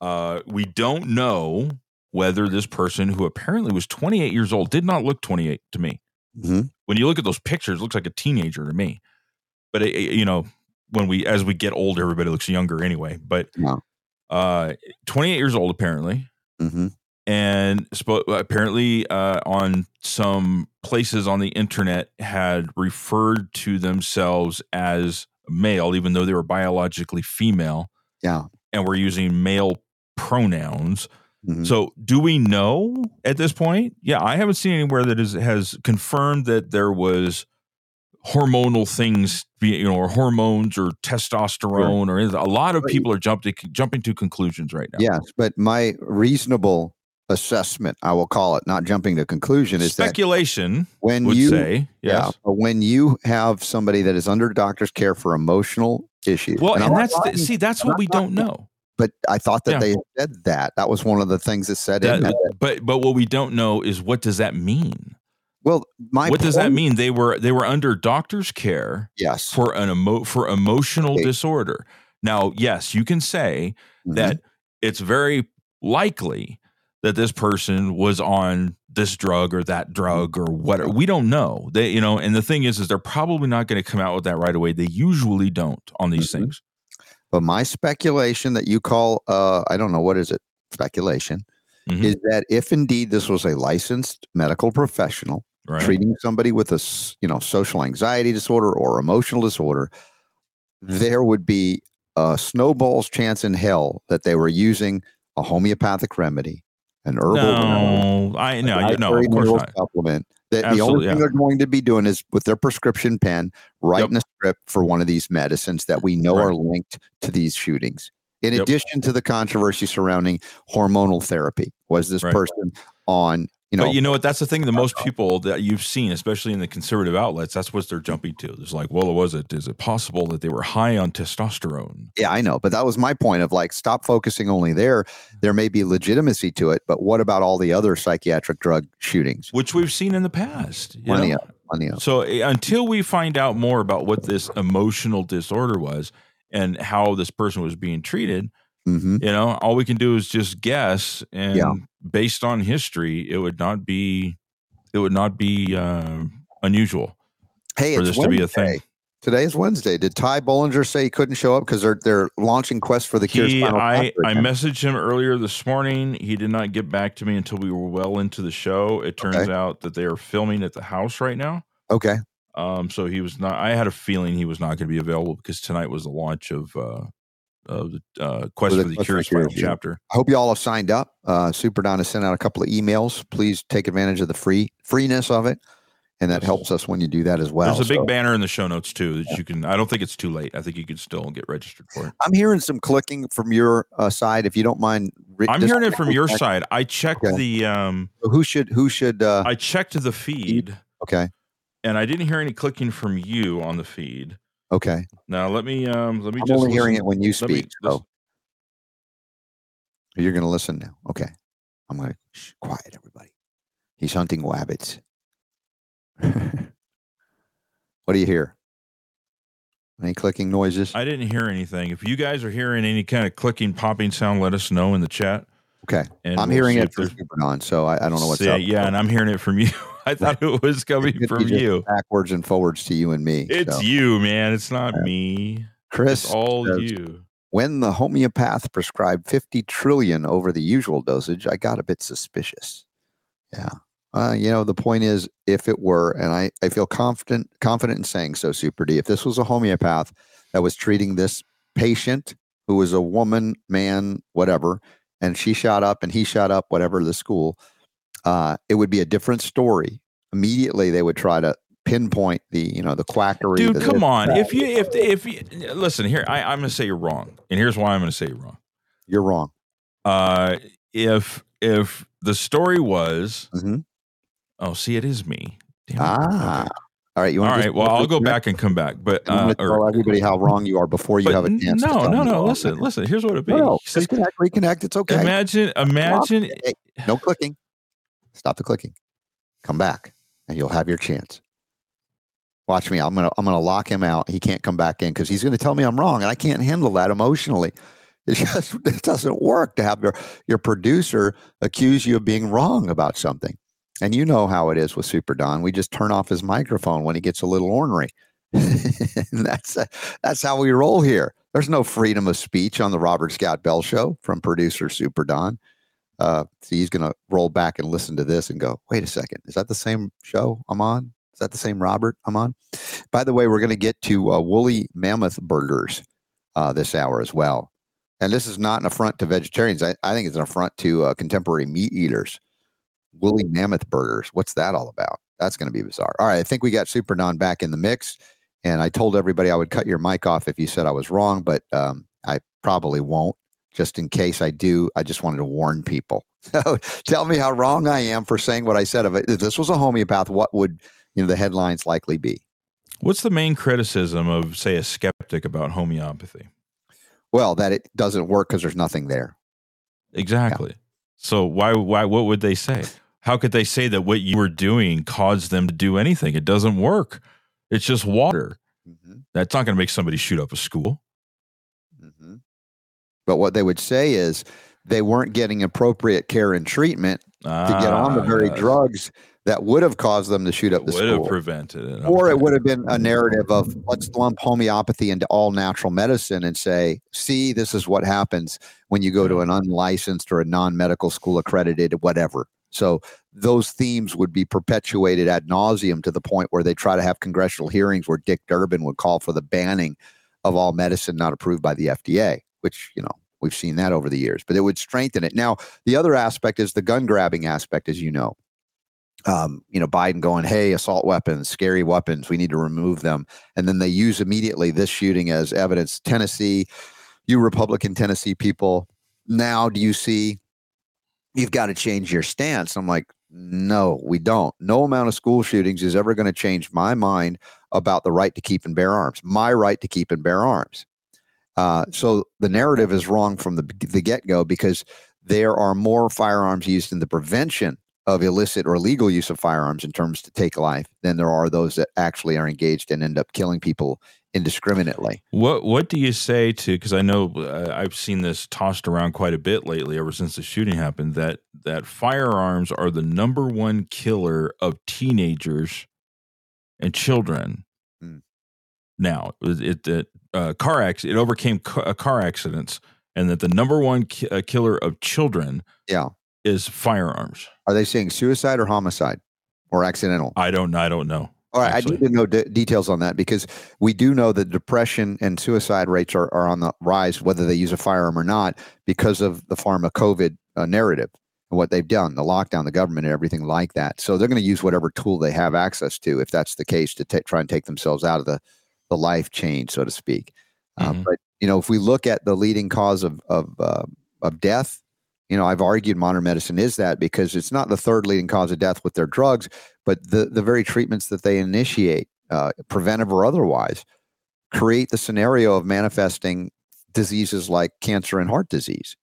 uh, we don't know whether this person, who apparently was 28 years old, did not look 28 to me. Mhm. When you look at those pictures, it looks like a teenager to me. But it, it- you know, when we as we get older, everybody looks younger anyway. But Yeah. uh, 28 years old apparently Mhm. And spo- apparently uh, on some places on the internet had referred to themselves as male even though they were biologically female Yeah. and were using male pronouns Mhm. so do we know at this point yeah i haven't seen anywhere that is, has confirmed that there was hormonal things you know or hormones or testosterone or anything. a lot of people are jumping jumping to conclusions right now Yes, but my reasonable assessment, I will call it, not jumping to conclusion, is that speculation when would you say yeah, yes but when you have somebody that is under doctor's care for emotional issues, Well, and and, that's the, see, that's I'm what we don't know. But I thought that Yeah. they said that. That was one of the things that said That, that. but but what we don't know is what does that mean? Well, my what does that mean? They were they were under doctor's care Yes. for an emo for emotional Okay. disorder. Now, yes, you can say Mhm. that it's very likely that this person was on this drug or that drug or whatever. We don't know. They, you know, and the thing is, is they're probably not going to come out with that right away. They usually don't on these Mhm. things. But my speculation that you call, uh, I don't know, what is it? Speculation Mhm. is that if indeed this was a licensed medical professional Right. treating somebody with a, you know, social anxiety disorder or emotional disorder, there would be a snowball's chance in hell that they were using a homeopathic remedy, an herbal No, I a no, of course not. supplement. That the only thing yeah. they're going to be doing is with their prescription pen writing a script for one of these medicines that we know Right. are linked to these shootings. In Yep. addition to the controversy surrounding hormonal therapy, was this Right. person on you know but you know what? That's the thing. The most people that you've seen, especially in the conservative outlets, that's what they're jumping to. It's like, well, was it? Is it possible that they were high on testosterone? Yeah, I know, but that was my point of like stop focusing only there. There may be legitimacy to it, but what about all the other psychiatric drug shootings? Which we've seen in the past. Plenty of, plenty of. So eh, until we find out more about what this emotional disorder was and how this person was being treated, hmm you know, all we can do is just guess. And Yeah. based on history, it would not be it would not be uh, unusual Hey, for it's this to be a thing. Today is Wednesday. Did Ty Bollinger say he couldn't show up because they're they're launching Quest for the Cure? He, Spinal I, I messaged him earlier this morning. He did not get back to me until we were well into the show. It turns Okay. out that they are filming at the house right now. Okay. Um, so he was not. I had a feeling he was not going to be available because tonight was the launch of uh, of the uh, quest For the Quest curious final chapter. I hope you all have signed up. Uh, Super Don has sent out a couple of emails. Please take advantage of the free freeness of it, and that Yes. helps us when you do that as well. There's a big So, banner in the show notes too that you can. I don't think it's too late. I think you can still get registered for it. I'm hearing some clicking from your uh, side. If you don't mind, I'm hearing it from your side. I checked Okay. the um, Who should who should? Uh, I checked the feed, okay, and I didn't hear any clicking from you on the feed. Okay. Now let me um, let me I'm just only hearing it when you speak. So you're going to listen now. Okay, I'm going to shh, quiet everybody. He's hunting wabbits. (laughs) what do you hear? Any clicking noises? I didn't hear anything. If you guys are hearing any kind of clicking, popping sound, let us know in the chat. Okay, And I'm we'll hearing it from there's- Super Don, so I, I don't know what's See, up. Yeah, and I'm hearing it from (laughs) you. I thought it was coming It from you. backwards and forwards to you and me. It's so. you, man. It's not Yeah. me. Chris. It's all says, you. When the homeopath prescribed 50 trillion over the usual dosage, I got a bit suspicious. Yeah. Uh, you know, the point is, if it were, and I, I feel confident confident in saying so, Super D, if this was a homeopath that was treating this patient who was a woman, man, whatever, and she shot up and he shot up, whatever the school, uh, it would be a different story. Immediately, they would try to pinpoint the, you know, the quackery. Dude, come on. If you if if you listen here, I, I'm gonna say you're wrong. And here's why I'm gonna say you're wrong. you're wrong. Uh if if the story was Mhm. oh see it is me. Damn. Ah, Okay. All right. You All want right. Well, I'll go back and come back. But uh, tell or- everybody how wrong you are before you have a chance. to no, no, no. Listen, listen. Here's what it be. No, no. See, Disconnect, reconnect. It's okay. imagine, imagine. Hey, no clicking. Stop the clicking. Come back, and you'll have your chance. Watch me. I'm gonna I'm gonna lock him out. He can't come back in because he's gonna tell me I'm wrong, and I can't handle that emotionally. (laughs) It just it doesn't work to have your your producer accuse you of being wrong about something. And you know how it is with Super Don. We just turn off his microphone when he gets a little ornery. (laughs) that's uh, that's how we roll here. There's no freedom of speech on the Robert Scott Bell show from producer Super Don. Uh, so he's going to roll back and listen to this and go, wait a second, is that the same show I'm on? Is that the same Robert I'm on? By the way, we're going to get to uh, woolly mammoth burgers uh, this hour as well. And this is not an affront to vegetarians. I, I think it's an affront to uh, contemporary meat eaters. Woolly mammoth burgers. What's that all about? That's going to be bizarre. All right. I think we got Super Don back in the mix. And I told everybody I would cut your mic off if you said I was wrong, but um, I probably won't. Just in case I do, I just wanted to warn people. (laughs) So tell me how wrong I am for saying what I said of it. If this was a homeopath, what would you know the headlines likely be? What's the main criticism of, say, a skeptic about homeopathy? Well, that it doesn't work because there's nothing there. Exactly. So why why what would they say? How could they say that what you were doing caused them to do anything? It doesn't work. It's just water. Mhm, That's not going to make somebody shoot up a school. mhm. But what they would say is they weren't getting appropriate care and treatment to get on the very Ah, drugs that would have caused them to shoot up the would have school. prevented it. Or it would have been a mm-hmm. narrative of let's lump homeopathy into all natural medicine and say, see, this is what happens when you go to an unlicensed or a non medical school accredited, whatever. So those themes would be perpetuated ad nauseum to the point where they try to have congressional hearings where Dick Durbin would call for the banning of all medicine not approved by the FDA, which, you know, we've seen that over the years, but it would strengthen it. Now, the other aspect is the gun grabbing aspect, as you know um, you know, Biden going, "Hey, assault weapons, scary weapons, we need to remove them," and then they use immediately this shooting as evidence. Tennessee, you Republican Tennessee people, now do you see? You've got to change your stance. I'm like, no, we don't. No amount of school shootings is ever going to change my mind about the right to keep and bear arms. My right to keep and bear arms. Uh, so the narrative is wrong from the the get go because there are more firearms used in the prevention of illicit or illegal use of firearms in terms to take life than there are those that actually are engaged and end up killing people indiscriminately. What What do you say to? Because I know uh, I've seen this tossed around quite a bit lately, ever since the shooting happened. That that firearms are the number one killer of teenagers and children. Hmm. Now it, it, uh, car acc- it overcame ca- uh, car accidents, and that the number one ki- uh, killer of children Yeah. is firearms. Are they saying suicide or homicide or accidental? I don't I don't know. All right, actually. I need to know de- details on that because we do know that depression and suicide rates are, are on the rise, whether they use a firearm or not, because of the pharma COVID uh, narrative and what they've done, the lockdown, the government, and everything like that. So they're going to use whatever tool they have access to, if that's the case, to ta- try and take themselves out of the the life chain, so to speak. Uh, Mhm. but you know, if we look at the leading cause of of uh, of death, you know, I've argued modern medicine is that because it's not the third leading cause of death with their drugs, but the the very treatments that they initiate, uh, preventive or otherwise, create the scenario of manifesting diseases like cancer and heart disease.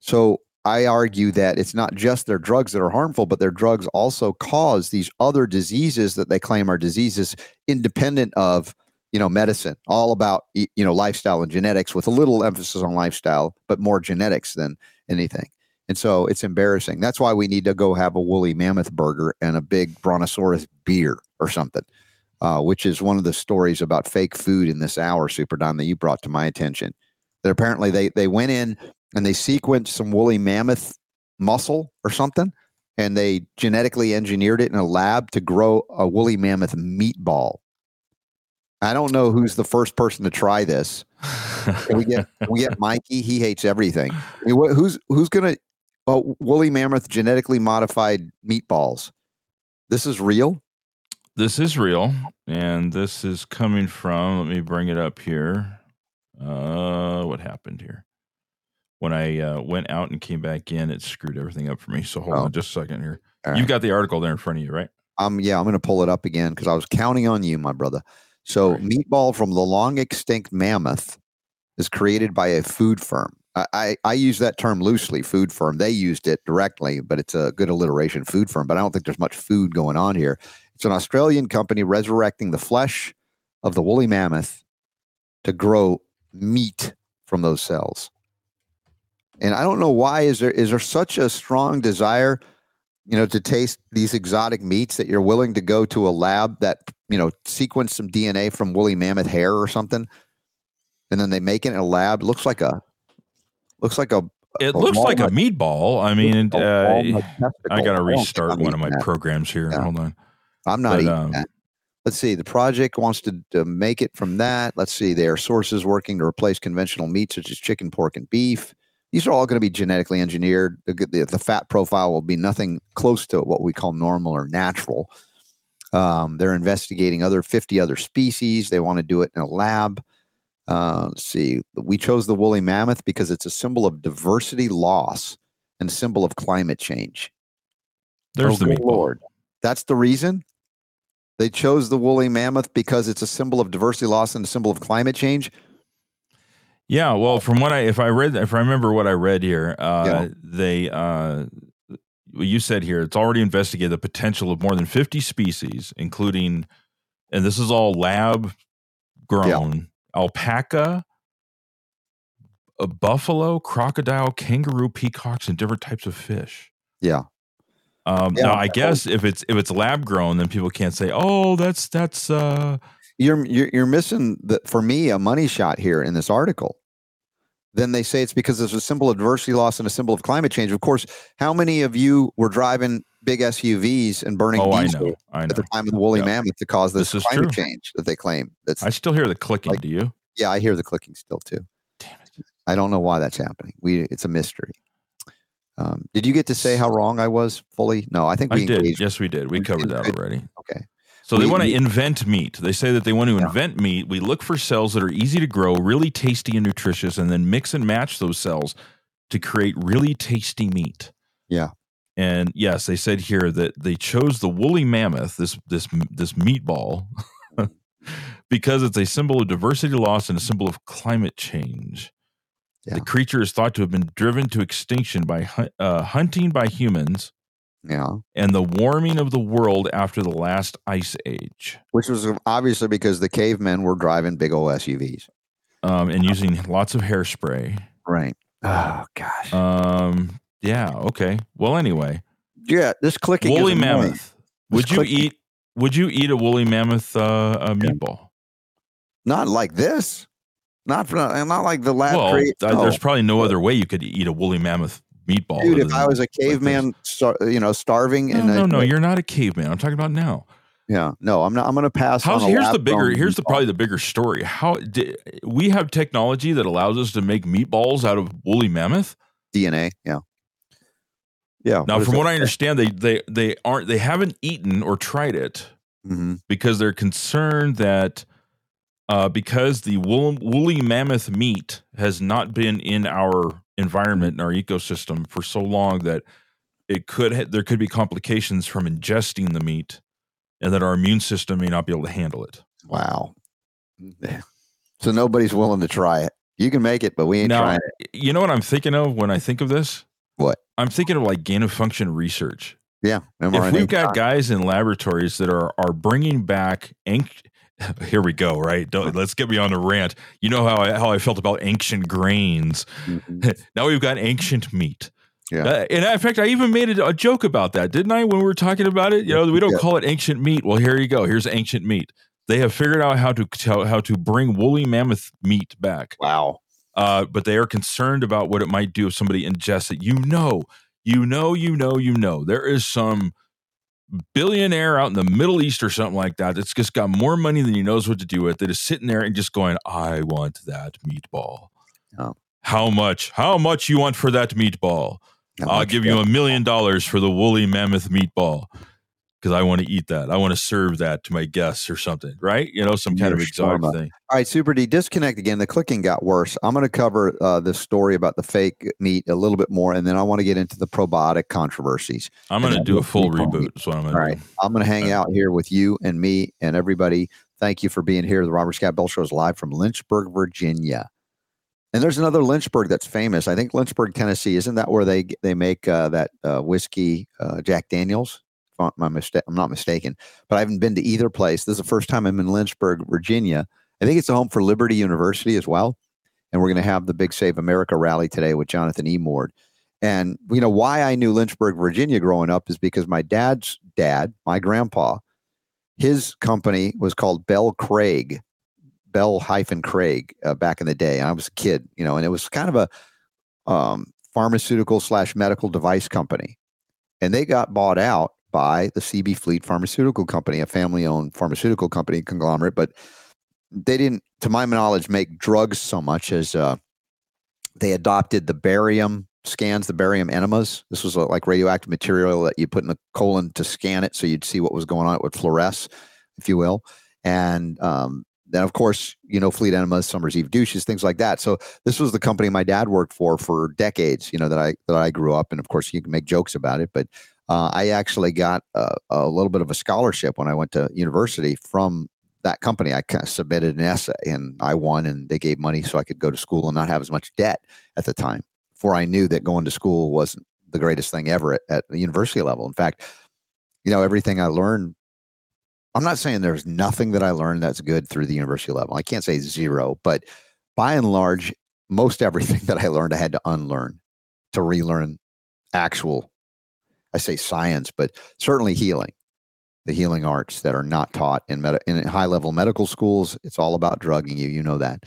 So I argue that it's not just their drugs that are harmful, but their drugs also cause these other diseases that they claim are diseases independent of you know medicine all about you know lifestyle and genetics with a little emphasis on lifestyle but more genetics than anything and so it's embarrassing that's why we need to go have a woolly mammoth burger and a big brontosaurus beer or something uh, which is one of the stories about fake food in this hour super don that you brought to my attention that apparently they they went in and they sequenced some woolly mammoth muscle or something and they genetically engineered it in a lab to grow a woolly mammoth meatball I don't know who's the first person to try this. Can we get we get (laughs) Mikey? He hates everything. I mean, what, who's who's gonna? Oh, woolly mammoth genetically modified meatballs. This is real. this is real, and this is coming from. Let me bring it up here. Uh, what happened here? When I uh, went out and came back in, it screwed everything up for me. So hold Oh. on just a second here. All You've right. got the article there in front of you, right? Um, yeah, I'm gonna pull it up again because I was counting on you, my brother. So, Right. meatball from the long extinct mammoth is created by a food firm. I, I, use that term loosely, food firm. They used it directly, but it's a good alliteration, food firm. But I don't think there's much food going on here. It's an Australian company resurrecting the flesh of the woolly mammoth to grow meat from those cells. And I don't know why is there is there such a strong desire, you know, to taste these exotic meats that you're willing to go to a lab that you know sequence some DNA from woolly mammoth hair or something, and then they make it in a lab. Looks like a looks like a. It a looks like a meatball. I mean, uh, I got to restart one of my that. programs here. Yeah. Hold on. I'm not but, eating um, that. Let's see. The project wants to, to make it from that. Let's see. There are sources working to replace conventional meat such as chicken, pork, and beef. These are all going to be genetically engineered. The, the, the fat profile will be nothing close to what we call normal or natural. Um, they're investigating other 50 other species. They want to do it in a lab. Uh, let's see. We chose the woolly mammoth because it's a symbol of diversity loss and a symbol of climate change. There's Oh, the good meatball. Lord. That's the reason they chose the woolly mammoth because it's a symbol of diversity loss and a symbol of climate change. Yeah, well, from what I if I read if I remember what I read here, uh, Yeah. they uh, you said here it's already investigated the potential of more than fifty species, including, and this is all lab grown alpaca, a buffalo, crocodile, kangaroo, peacocks, and different types of fish. Yeah. Um, Yeah, now, I I- guess if it's if it's lab grown, then people can't say, "Oh, that's that's." Uh, You're you're, you're missing the for me a money shot here in this article. Then they say it's because it's a symbol of diversity loss and a symbol of climate change. Of course, how many of you were driving big SUVs and burning oh, I know, I know. at the time of the woolly Yeah. mammoth to cause this, This is climate true. change that they claim? That's I still hear the clicking. Like- do you? yeah, I hear the clicking still too. Damn it! I don't know why that's happening. We it's a mystery. Um, did you get to say how wrong I was fully? No, I think we I did. Yes, we did. We covered that already. So they want to invent meat. They say that they want to Yeah. invent meat. We look for cells that are easy to grow, really tasty and nutritious, and then mix and match those cells to create really tasty meat. Yeah. And yes, they said here that they chose the woolly mammoth, this this this meatball, (laughs) because it's a symbol of diversity loss and a symbol of climate change. Yeah. The creature is thought to have been driven to extinction by uh, hunting by humans Yeah. and the warming of the world after the last ice age, Which was obviously because the cavemen were driving big old SUVs. um, and using lots of hairspray. Right. Oh gosh. Um, yeah. Okay. Well, anyway, yeah, this clicking woolly is mammoth. Would you clicking- eat? Would you eat a woolly mammoth uh, a meatball? Not like this. Not for, not like the lab well, create. th- no. there's probably no other way you could eat a woolly mammoth meatball. Dude, if I was a caveman, star, you know, starving no, in no, a, no, you're not a caveman. I'm talking about now. Yeah, no, I'm not. I'm going to pass. How's here's the bigger here's the probably the bigger story. How di we have technology that allows us to make meatballs out of woolly mammoth? DNA. Yeah, yeah. Now, from what I understand, they they they aren't they haven't eaten or tried it hmm because they're concerned that uh, because the wool, woolly mammoth meat has not been in our environment and our ecosystem for so long that it could ha- there could be complications from ingesting the meat, and that our immune system may not be able to handle it. wow. Mm-hmm. So nobody's willing to try it. You can make it, but we ain't Now, trying it. you know what I'm thinking of when I think of this? What? I'm thinking of like gain of function research. Yeah, if we've got guys in laboratories that are are bringing back anc- (laughs) here we go right Don't, let's get me on a rant you know how I, how I felt about ancient grains Mhm. (laughs) now we've got ancient meat Yeah. Uh, and in fact i even made a, a joke about that didn't i when we were talking about it you know we don't Yeah. call it ancient meat well here you go here's ancient meat they have figured out how to how, how to bring woolly mammoth meat back Wow. uh, but they are concerned about what it might do if somebody ingests it. You know, you know, you know, you know, there is some billionaire out in the Middle East or something like that that's just got more money than he knows what to do with. That is sitting there and just going, "I want that meatball." Oh. How much? How much you want for that meatball? How I'll give you a million dollars for the woolly mammoth meatball because I want to eat that. I want to serve that to my guests or something, right? You know, some kind Your of exotic thing. All right, Super D, disconnect again. The clicking got worse. I'm going to cover uh, this story about the fake meat a little bit more, and then I want to get into the probiotic controversies. I'm going to do a full reboot. Is what I'm going to right. do. I'm going to hang out here with you and me and everybody. Thank you for being here. The Robert Scott Bell Show is live from Lynchburg, Virginia. And there's another Lynchburg that's famous. I think Lynchburg, Tennessee. Isn't that where they they make uh, that uh, whiskey, uh, Jack Daniels? My mista- I'm not mistaken. But I haven't been to either place. This is the first time I'm in Lynchburg, Virginia. I think it's a home for Liberty University as well. And we're going to have the big Save America rally today with Jonathan E. Mord. And you know why I knew Lynchburg, Virginia growing up is because my dad's dad, my grandpa, his company was called Bell Craig, Bell hyphen Craig uh, back in the day. And I was a kid, you know, and it was kind of a um, pharmaceutical slash medical device company. And they got bought out by the CB Fleet Pharmaceutical Company, a family owned pharmaceutical company conglomerate. But they didn't, to my knowledge, make drugs so much as uh, they adopted the barium scans, the barium enemas. This was uh, like radioactive material that you put in the colon to scan it so you'd see what was going on. It would fluoresce, if you will. And um, then, of course, you know, Fleet Enemas, Summer's Eve douches, things like that. So this was the company my dad worked for for decades. You know that I that I grew up, and of course, you can make jokes about it, but uh, I actually got a, a little bit of a scholarship when I went to university from that company. I kind of submitted an essay, and I won, and they gave money so I could go to school and not have as much debt at the time. Before I knew that going to school wasn't the greatest thing ever at, at the university level. In fact, you know, everything I learned I'm not saying there's nothing that I learned that's good through the university level. I can't say zero, but by and large, most everything (laughs) that I learned, I had to unlearn to relearn actual, I say science, but certainly healing, the healing arts that are not taught in, med- in high level medical schools. It's all about drugging you. You know that.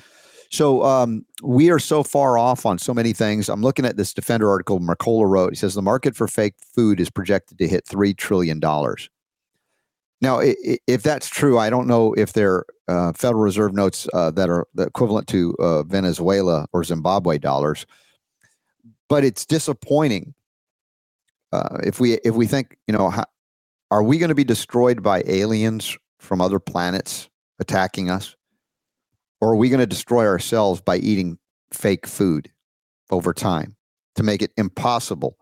So um, we are so far off on so many things. I'm looking at this Defender article Mercola wrote. He says the market for fake food is projected to hit $3 trillion. Now, if that's true, I don't know if they're uh, Federal Reserve notes uh, that are equivalent to uh, Venezuela or Zimbabwe dollars, but it's disappointing. Uh, if we if we think, you know, how, are we going to be destroyed by aliens from other planets attacking us, or are we going to destroy ourselves by eating fake food over time to make it impossible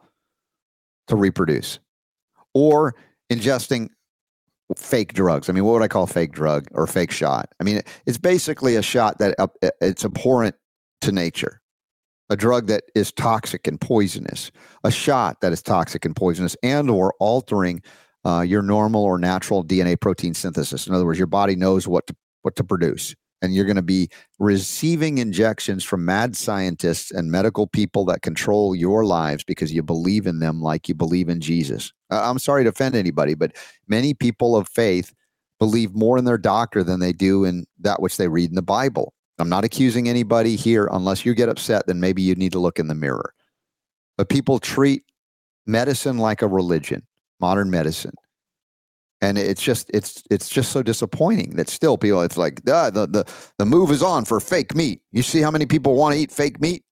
to reproduce, or ingesting fake drugs. I mean, what would I call fake drug or fake shot? I mean, it's basically a shot that uh, it's abhorrent to nature, a drug that is toxic and poisonous, a shot that is toxic and poisonous, and or altering uh, your normal or natural DNA protein synthesis. In other words, your body knows what to what to produce, and you're going to be receiving injections from mad scientists and medical people that control your lives because you believe in them like you believe in Jesus. I'm sorry to offend anybody, but many people of faith believe more in their doctor than they do in that which they read in the Bible. I'm not accusing anybody here. Unless you get upset, then maybe you need to look in the mirror. But people treat medicine like a religion, modern medicine. and it's just it's it's just so disappointing that still people it's like ah, the the the move is on for fake meat. You see how many people want to eat fake meat?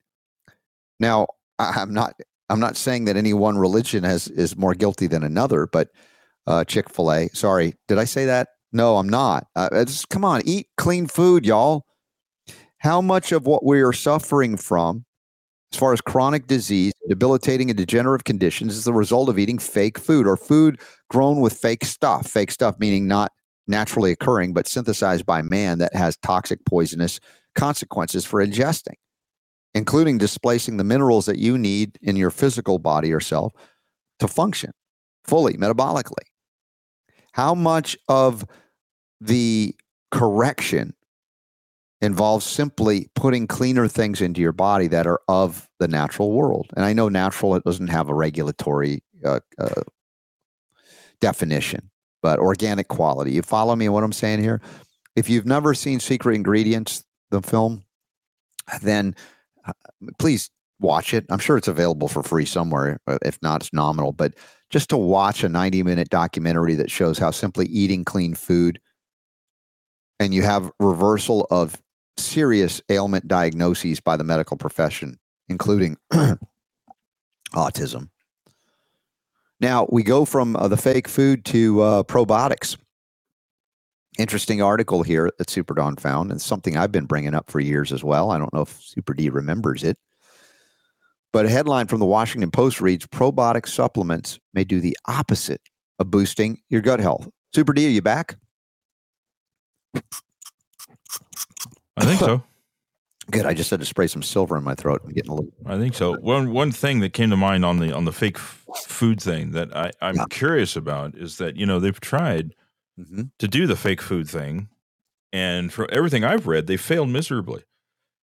Now I, am not I'm not saying that any one religion has is more guilty than another, but uh, Chick Fil A. Sorry, did I say that? No, I'm not. Uh, just come on, eat clean food, y'all. How much of what we are suffering from as far as chronic disease, debilitating and degenerative conditions is the result of eating fake food or food grown with fake stuff. Fake stuff meaning not naturally occurring, but synthesized by man that has toxic, poisonous consequences for ingesting, including displacing the minerals that you need in your physical body or self to function fully metabolically. How much of the correction involves simply putting cleaner things into your body that are of the natural world. And I know natural it doesn't have a regulatory uh, uh, definition, but organic quality. You follow me what I'm saying here? If you've never seen Secret Ingredients, the film, then uh, please watch it. I'm sure it's available for free somewhere. Uh, if not, it's nominal. But just to watch a 90 minute documentary that shows how simply eating clean food and you have reversal of serious ailment diagnoses by the medical profession, including (clears throat) autism. Now we go from uh, the fake food to uh, probiotics. Interesting article here that Super Don found, and something I've been bringing up for years as well. I don't know if Super D remembers it, but a headline from the Washington Post reads: "Probiotic supplements may do the opposite of boosting your gut health." Super D, are you back? I think so. (laughs) Good. I just had to spray some silver in my throat. I'm getting a little. I think so. One one thing that came to mind on the on the fake f- food thing that I, I'm yeah. curious about is that you know they've tried mm-hmm. to do the fake food thing, and for everything I've read, they failed miserably.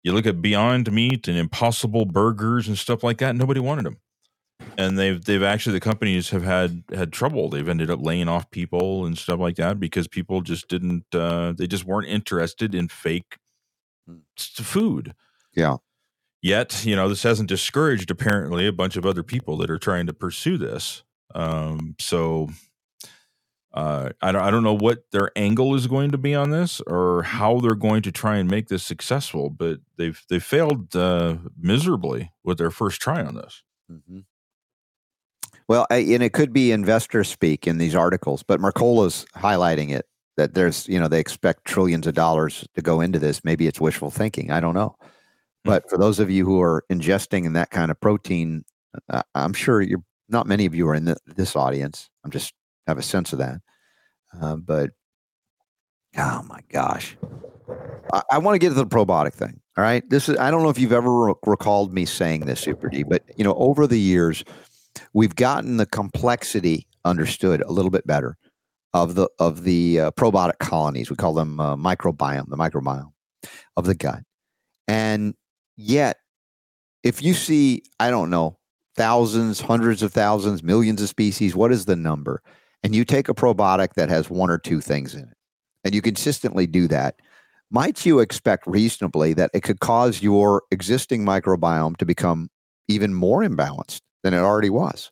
You look at Beyond Meat and Impossible Burgers and stuff like that. Nobody wanted them, and they've they've actually the companies have had had trouble. They've ended up laying off people and stuff like that because people just didn't. Uh, they just weren't interested in fake food. Yeah. Yet, you know, this hasn't discouraged apparently a bunch of other people that are trying to pursue this. Um, so uh, I don't I don't know what their angle is going to be on this or how they're going to try and make this successful, but they've they failed uh, miserably with their first try on this. Mm-hmm. Well, and it could be investor speak in these articles, but Mercola's highlighting it that there's you know they expect trillions of dollars to go into this. Maybe it's wishful thinking. I don't know. Hmm. but for those of you who are ingesting in that kind of protein uh, i'm sure you're not many of you are in the, this audience. I'm just have a sense of that. Uh, but oh my gosh. I, I want to get to the probiotic thing all right? This is i don't know if you've ever re- recalled me saying this super d but you know over the years we've gotten the complexity understood a little bit better of the of the uh, probiotic colonies. We call them uh, microbiome, the microbiome of the gut. And yet, if you see, I don't know, thousands, hundreds of thousands, millions of species, what is the number? And you take a probiotic that has one or two things in it, and you consistently do that. Might you expect reasonably that it could cause your existing microbiome to become even more imbalanced than it already was?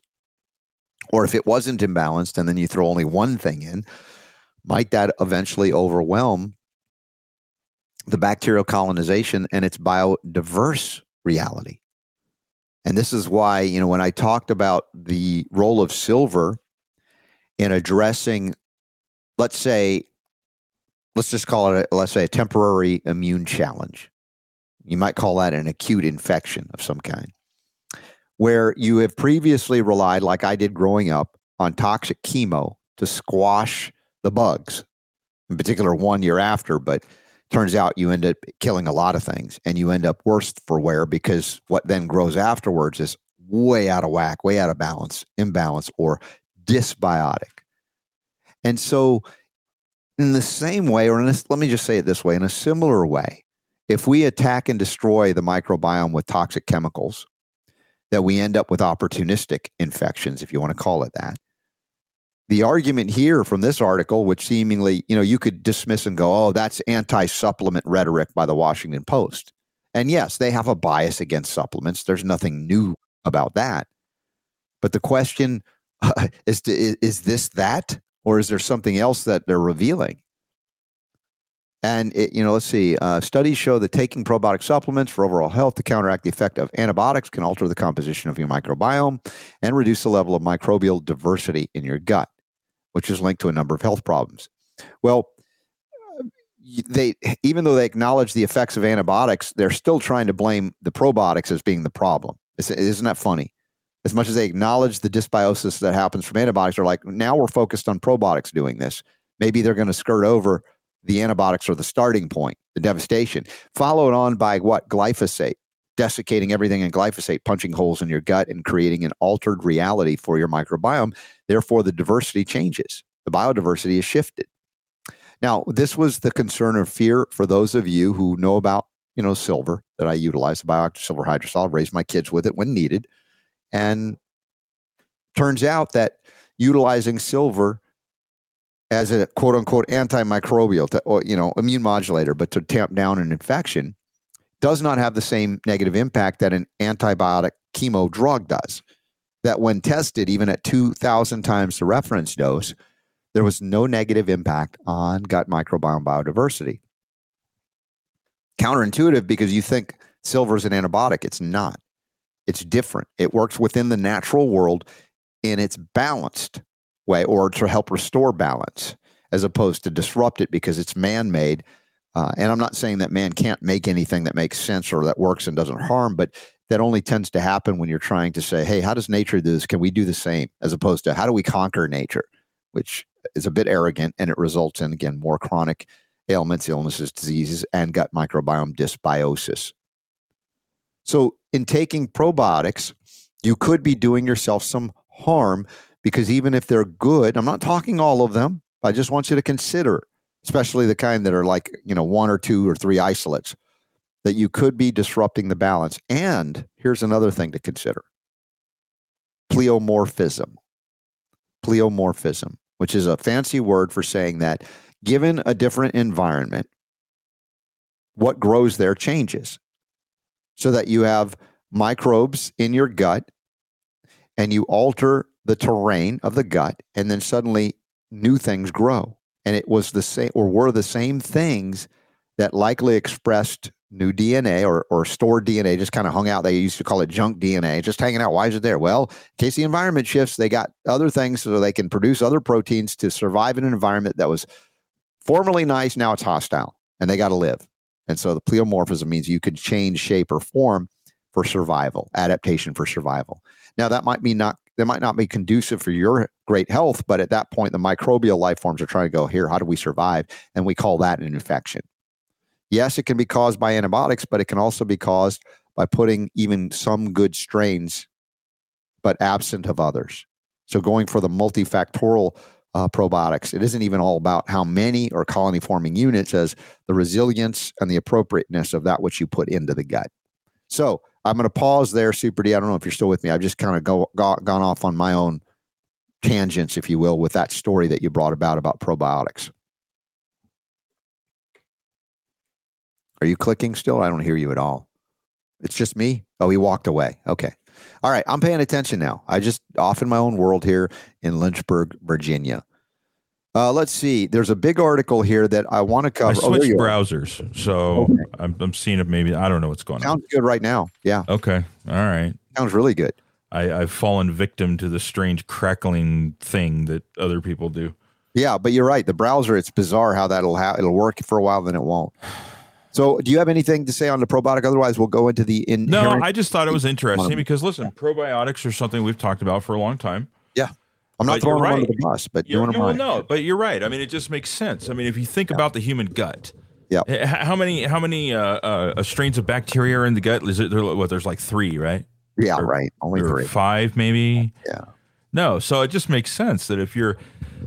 Or if it wasn't imbalanced and then you throw only one thing in, might that eventually overwhelm the bacterial colonization and its biodiverse reality? And this is why, you know, when I talked about the role of silver in addressing, let's say, let's just call it, a, let's say, a temporary immune challenge. You might call that an acute infection of some kind where you have previously relied, like I did growing up, on toxic chemo to squash the bugs, in particular one year after, but turns out you end up killing a lot of things and you end up worse for wear because what then grows afterwards is way out of whack, way out of balance, imbalance, or dysbiotic. And so, in the same way, or let me just say it this way in a similar way, if we attack and destroy the microbiome with toxic chemicals, that we end up with opportunistic infections, if you want to call it that. The argument here from this article, which seemingly, you know, you could dismiss and go, oh, that's anti supplement rhetoric by the Washington Post. And yes, they have a bias against supplements. There's nothing new about that. But the question uh, is, (laughs) is, is this that? or is there something else that they're revealing? And it, you know, let's see. Uh, studies show that taking probiotic supplements for overall health to counteract the effect of antibiotics can alter the composition of your microbiome and reduce the level of microbial diversity in your gut, which is linked to a number of health problems. Well, they even though they acknowledge the effects of antibiotics, they're still trying to blame the probiotics as being the problem. Isn't that funny? As much as they acknowledge the dysbiosis that happens from antibiotics, they're like, now we're focused on probiotics doing this. Maybe they're going to skirt over the antibiotics are the starting point, the devastation, followed on by what? Glyphosate, desiccating everything in glyphosate, punching holes in your gut and creating an altered reality for your microbiome. Therefore, the diversity changes. The biodiversity is shifted. Now, this was the concern or fear for those of you who know about, you know, silver that I utilize, the bioactive silver hydrosol, raise my kids with it when needed. And turns out that utilizing silver as a quote unquote antimicrobial, to, or, you know, immune modulator, but to tamp down an infection does not have the same negative impact that an antibiotic chemo drug does. That when tested, even at 2,000 times the reference dose, there was no negative impact on gut microbiome biodiversity. Counterintuitive because you think silver is an antibiotic. It's not. It's different. It works within the natural world and its balanced way or to help restore balance as opposed to disrupt it because it's man made. Uh, and I'm not saying that man can't make anything that makes sense or that works and doesn't harm, but that only tends to happen when you're trying to say, hey, how does nature do this? Can we do the same? As opposed to how do we conquer nature, which is a bit arrogant and it results in, again, more chronic ailments, illnesses, diseases, and gut microbiome dysbiosis. So, in taking probiotics, you could be doing yourself some harm because even if they're good, I'm not talking all of them. I just want you to consider, especially the kind that are like, you know, one or two or three isolates, that you could be disrupting the balance. And here's another thing to consider pleomorphism. Pleomorphism, which is a fancy word for saying that given a different environment, what grows there changes. So that you have microbes in your gut and you alter the terrain of the gut, and then suddenly new things grow. And it was the same, or were the same things that likely expressed new DNA or, or stored DNA, just kind of hung out. They used to call it junk DNA, just hanging out. Why is it there? Well, in case the environment shifts, they got other things so they can produce other proteins to survive in an environment that was formerly nice. Now it's hostile and they got to live. And so the pleomorphism means you could change shape or form for survival, adaptation for survival. Now that might be not that might not be conducive for your great health, but at that point the microbial life forms are trying to go here, how do we survive? And we call that an infection. Yes, it can be caused by antibiotics, but it can also be caused by putting even some good strains but absent of others. So going for the multifactorial uh, probiotics, it isn't even all about how many or colony forming units as the resilience and the appropriateness of that which you put into the gut. So I'm going to pause there, Super D. I don't know if you're still with me. I've just kind of go, go, gone off on my own tangents, if you will, with that story that you brought about about probiotics. Are you clicking still? I don't hear you at all. It's just me. Oh, he walked away. Okay. All right. I'm paying attention now. I just off in my own world here in Lynchburg, Virginia. Uh, let's see. There's a big article here that I want to cover. I oh, switched oh, browsers, so okay. I'm, I'm seeing it. Maybe I don't know what's going Sounds on. Sounds good right now. Yeah. Okay. All right. Sounds really good. I, I've fallen victim to the strange crackling thing that other people do. Yeah, but you're right. The browser, it's bizarre how that'll ha- it'll work for a while, then it won't. So, do you have anything to say on the probiotic? Otherwise, we'll go into the in. No, I just thought it was interesting because listen, probiotics are something we've talked about for a long time. Yeah. I'm not but throwing right. under the bus, but you're, doing no, no, but you're right. I mean, it just makes sense. I mean, if you think yeah. about the human gut, yeah, how many how many uh, uh, strains of bacteria are in the gut? Is it there? What there's like three, right? Yeah, or, right. Only three, five, maybe. Yeah. No, so it just makes sense that if you're,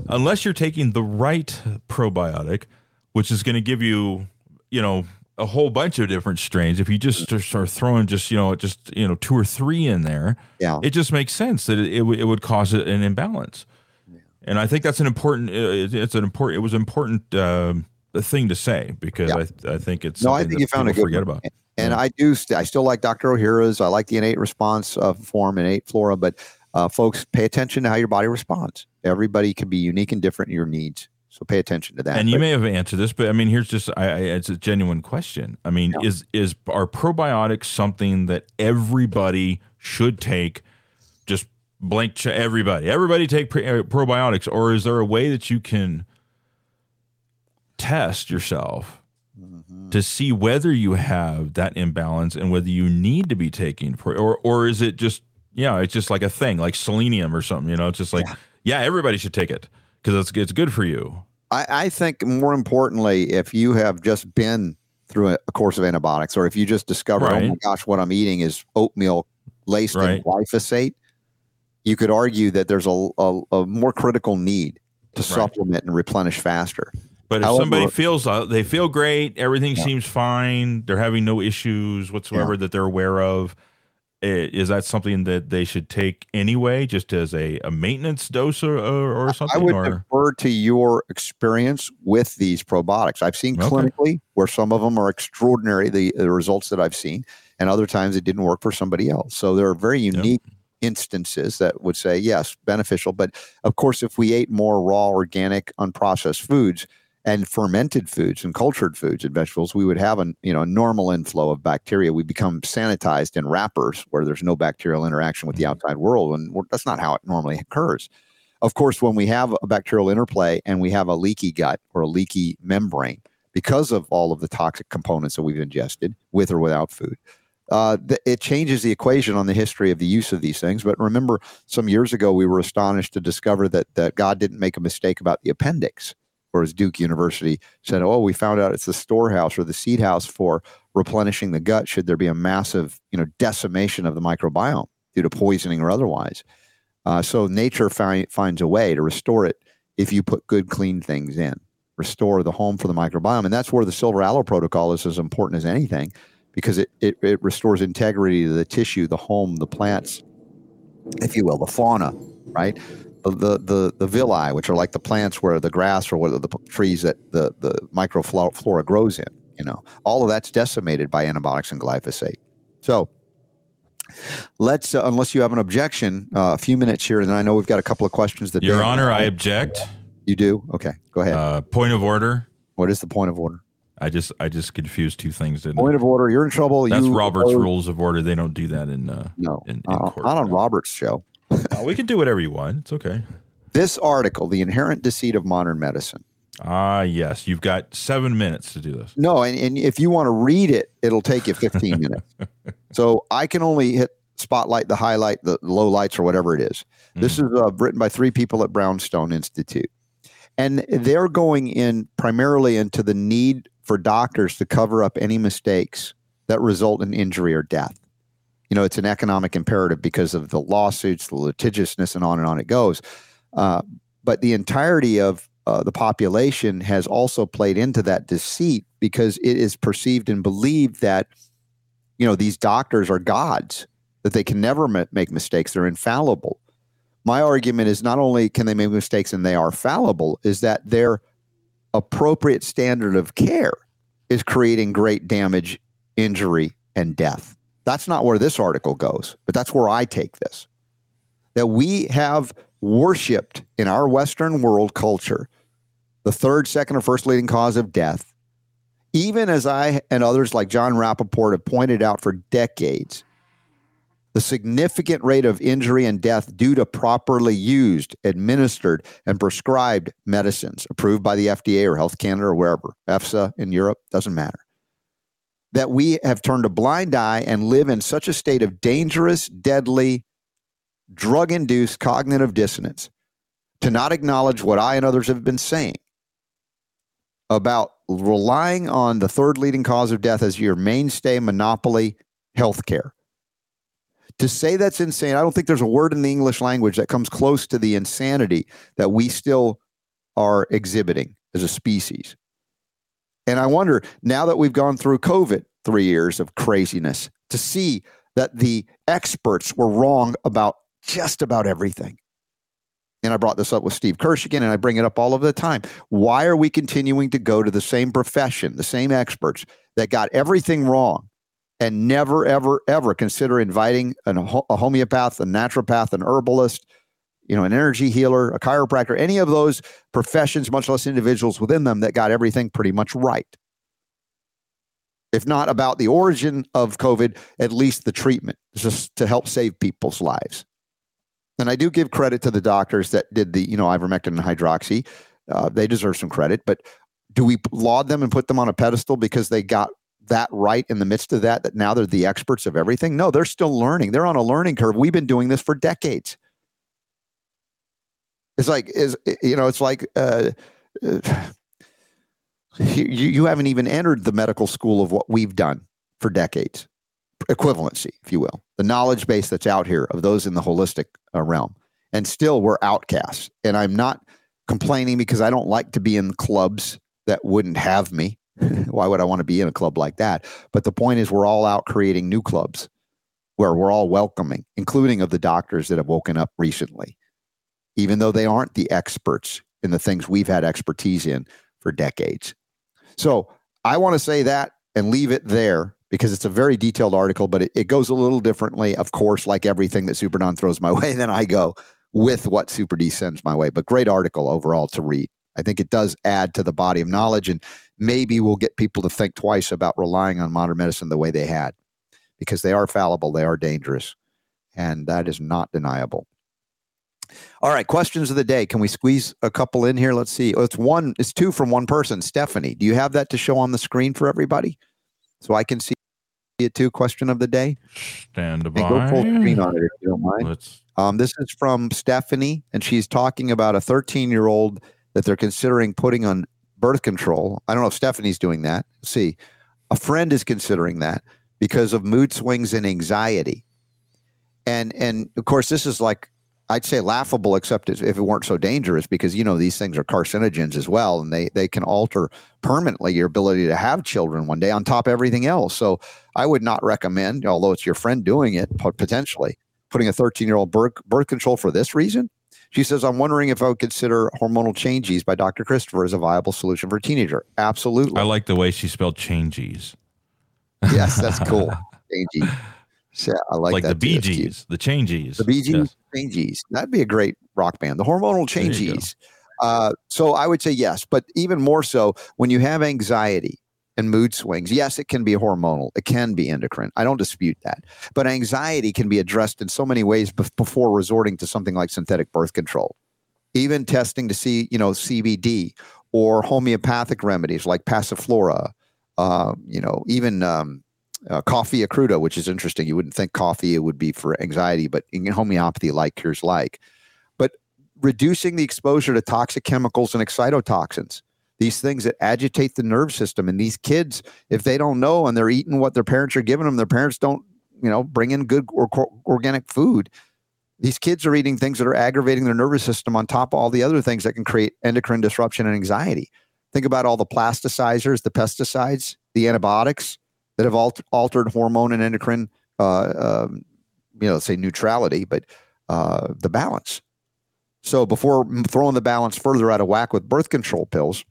unless you're taking the right probiotic, which is going to give you, you know, a whole bunch of different strains. If you just start throwing just you know just you know two or three in there, yeah, it just makes sense that it it, w- it would cause an imbalance. Yeah. And I think that's an important. It's an important. It was an important uh, thing to say because yeah. I, I think it's no. I think you found a good forget one. about. And yeah. I do. St- I still like Dr. Ohhira's. I like the innate response uh, form, innate flora, but uh, folks, pay attention to how your body responds. Everybody can be unique and different in your needs. So pay attention to that. And you But- may have answered this, but I mean, here's just I, I, it's a genuine question. I mean, Yeah. is is are probiotics something that everybody should take? Just blank check everybody. Everybody take pre- uh, probiotics, or is there a way that you can test yourself Mhm. to see whether you have that imbalance and whether you need to be taking pro- or or is it just yeah, it's just like a thing like selenium or something. You know, it's just like Yeah. yeah, everybody should take it because it's it's good for you. I, I think more importantly, if you have just been through a, a course of antibiotics, or if you just discovered, oh my gosh, what I'm eating is oatmeal laced in Right. glyphosate, you could argue that there's a, a, a more critical need to Right. supplement and replenish faster. But if However- somebody feels uh, they feel great, everything Yeah. seems fine, they're having no issues whatsoever that they're aware of, is that something that they should take anyway, just as a, a maintenance dose or, or, or I would or defer to your experience with these probiotics. I've seen Okay. clinically where some of them are extraordinary, the, the results that I've seen, and other times it didn't work for somebody else. So there are very unique instances that would say, yes, beneficial. But of course, if we ate more raw, organic, unprocessed foods, and fermented foods and cultured foods and vegetables, we would have a you know a normal inflow of bacteria. We become sanitized in wrappers where there's no bacterial interaction with the Mhm. outside world, and that's not how it normally occurs. Of course, when we have a bacterial interplay and we have a leaky gut or a leaky membrane because of all of the toxic components that we've ingested with or without food, uh, th- it changes the equation on the history of the use of these things. But remember, some years ago, we were astonished to discover that that God didn't make a mistake about the appendix or as Duke University said, oh, we found out it's the storehouse or the seed house for replenishing the gut should there be a massive, you know, decimation of the microbiome due to poisoning or otherwise. Uh, so nature fi- finds a way to restore it if you put good, clean things in. Restore the home for the microbiome, and that's where the silver aloe protocol is as important as anything, because it it, it restores integrity to the tissue, the home, the plants, if you will, the fauna, right? The, the the the villi, which are like the plants where the grass or what the trees that the the microflora grows in. You know, all of that's decimated by antibiotics and glyphosate. So let's, uh, unless you have an objection, uh, a few minutes here, and then I know we've got a couple of questions that Your Honor, I object. you do. Okay, go ahead. Uh, point of order. what is the point of order? I just I just confused two things. Didn't Point I? of order. You're in trouble. That's you Robert's rules of order. They don't do that in. Uh, No, in- in uh, court, not on. Robert's show. We can do whatever you want. It's okay. This article, "The Inherent Deceit of Modern Medicine." Ah, yes. You've got seven minutes to do this. No, and, and if you want to read it, it'll take you 15 minutes. (laughs) So I can only hit spotlight, the highlight, the low lights, or whatever it is. This is uh, written by three people at Brownstone Institute. And they're going in primarily into the need for doctors to cover up any mistakes that result in injury or death. You know, it's an economic imperative because of the lawsuits, the litigiousness, and on and on it goes. Uh, but the entirety of uh, the population has also played into that deceit because it is perceived and believed that, you know, these doctors are gods, that they can never ma- make mistakes, they're infallible. My argument is not only can they make mistakes and they are fallible, is that their appropriate standard of care is creating great damage, injury, and death. That's not where this article goes, but that's where I take this. That we have worshiped in our Western world culture the third, second, or first leading cause of death, even as I and others like Jon Rappoport have pointed out for decades, the significant rate of injury and death due to properly used, administered, and prescribed medicines approved by the FDA or Health Canada or wherever, EFSA in Europe, doesn't matter. That we have turned a blind eye and live in such a state of dangerous, deadly, drug induced cognitive dissonance to not acknowledge what I and others have been saying about relying on the third leading cause of death as your mainstay monopoly healthcare. To say that's insane, I don't think there's a word in the English language that comes close to the insanity that we still are exhibiting as a species. And I wonder now that we've gone through COVID, three years of craziness, to see that the experts were wrong about just about everything. And I brought this up with Steve Kirsch again, and I bring it up all of the time. Why are we continuing to go to the same profession, the same experts that got everything wrong and never, ever, ever consider inviting an, a homeopath, a naturopath, an herbalist, you know, an energy healer, a chiropractor, any of those professions, much less individuals within them that got everything pretty much right. If not about the origin of COVID, at least the treatment, just to help save people's lives. And I do give credit to the doctors that did the, you know, ivermectin and hydroxy. Uh, they deserve some credit, but do we laud them and put them on a pedestal because they got that right in the midst of that that now they're the experts of everything no they're still learning they're on a learning curve we've been doing this for decades it's like is you know it's like uh, uh, (sighs) you, you haven't even entered the medical school of what we've done for decades equivalency if you will the knowledge base that's out here of those in the holistic uh, realm and still we're outcasts and i'm not complaining because i don't like to be in clubs that wouldn't have me. (laughs) Why would I want to be in a club like that? But the point is, we're all out creating new clubs where we're all welcoming, including of the doctors that have woken up recently, even though they aren't the experts in the things we've had expertise in for decades. So I want to say that and leave it there because it's a very detailed article, but it, it goes a little differently, of course, like everything that Super Don throws my (laughs) way, then I go with what Super D sends my way. But great article overall to read. I think it does add to the body of knowledge, and maybe we'll get people to think twice about relying on modern medicine the way they had, because they are fallible, they are dangerous, and that is not deniable. All right, questions of the day. Can we squeeze a couple in here? Let's see. Oh, it's one. It's two from one person. Stephanie, do you have that to show on the screen for everybody, so I can see it too? Question of the day. Stand by. Go full screen on it if you don't mind. Let's. Um, this is from Stephanie, and she's talking about a 13 year old that they're considering putting on birth control. I don't know if Stephanie's doing that. See, a friend is considering that because of mood swings and anxiety. And and of course, this is like I'd say laughable, except if it weren't so dangerous, because you know these things are carcinogens as well, and they they can alter permanently your ability to have children one day on top of everything else. So I would not recommend, although it's your friend doing it potentially, putting a 13 year old birth birth control for this reason. She says, I'm wondering if I would consider hormonal changes by Dr. Christopher as a viable solution for a teenager. Absolutely. I like the way she spelled changes. Yes, that's cool. (laughs) changes. Yeah, I like, like that. the Bee Gees, the changes. The Bee Gees, yes. changes. That'd be a great rock band. The hormonal changes. Uh, so I would say yes, but even more so when you have anxiety and mood swings. Yes, it can be hormonal, it can be endocrine. I don't dispute that. But anxiety can be addressed in so many ways before resorting to something like synthetic birth control. Even testing to see, you know, CBD or homeopathic remedies like Passiflora, uh, you know, even um, uh, Coffea cruda, which is interesting. You wouldn't think coffee it would be for anxiety, but in homeopathy, like cures like. But reducing the exposure to toxic chemicals and excitotoxins these things that agitate the nerve system. And these kids, if they don't know and they're eating what their parents are giving them, their parents don't, you know, bring in good or organic food. These kids are eating things that are aggravating their nervous system on top of all the other things that can create endocrine disruption and anxiety. Think about all the plasticizers, the pesticides, the antibiotics that have alt- altered hormone and endocrine, uh, um, you know, say neutrality, but uh, the balance. So before throwing the balance further out of whack with birth control pills,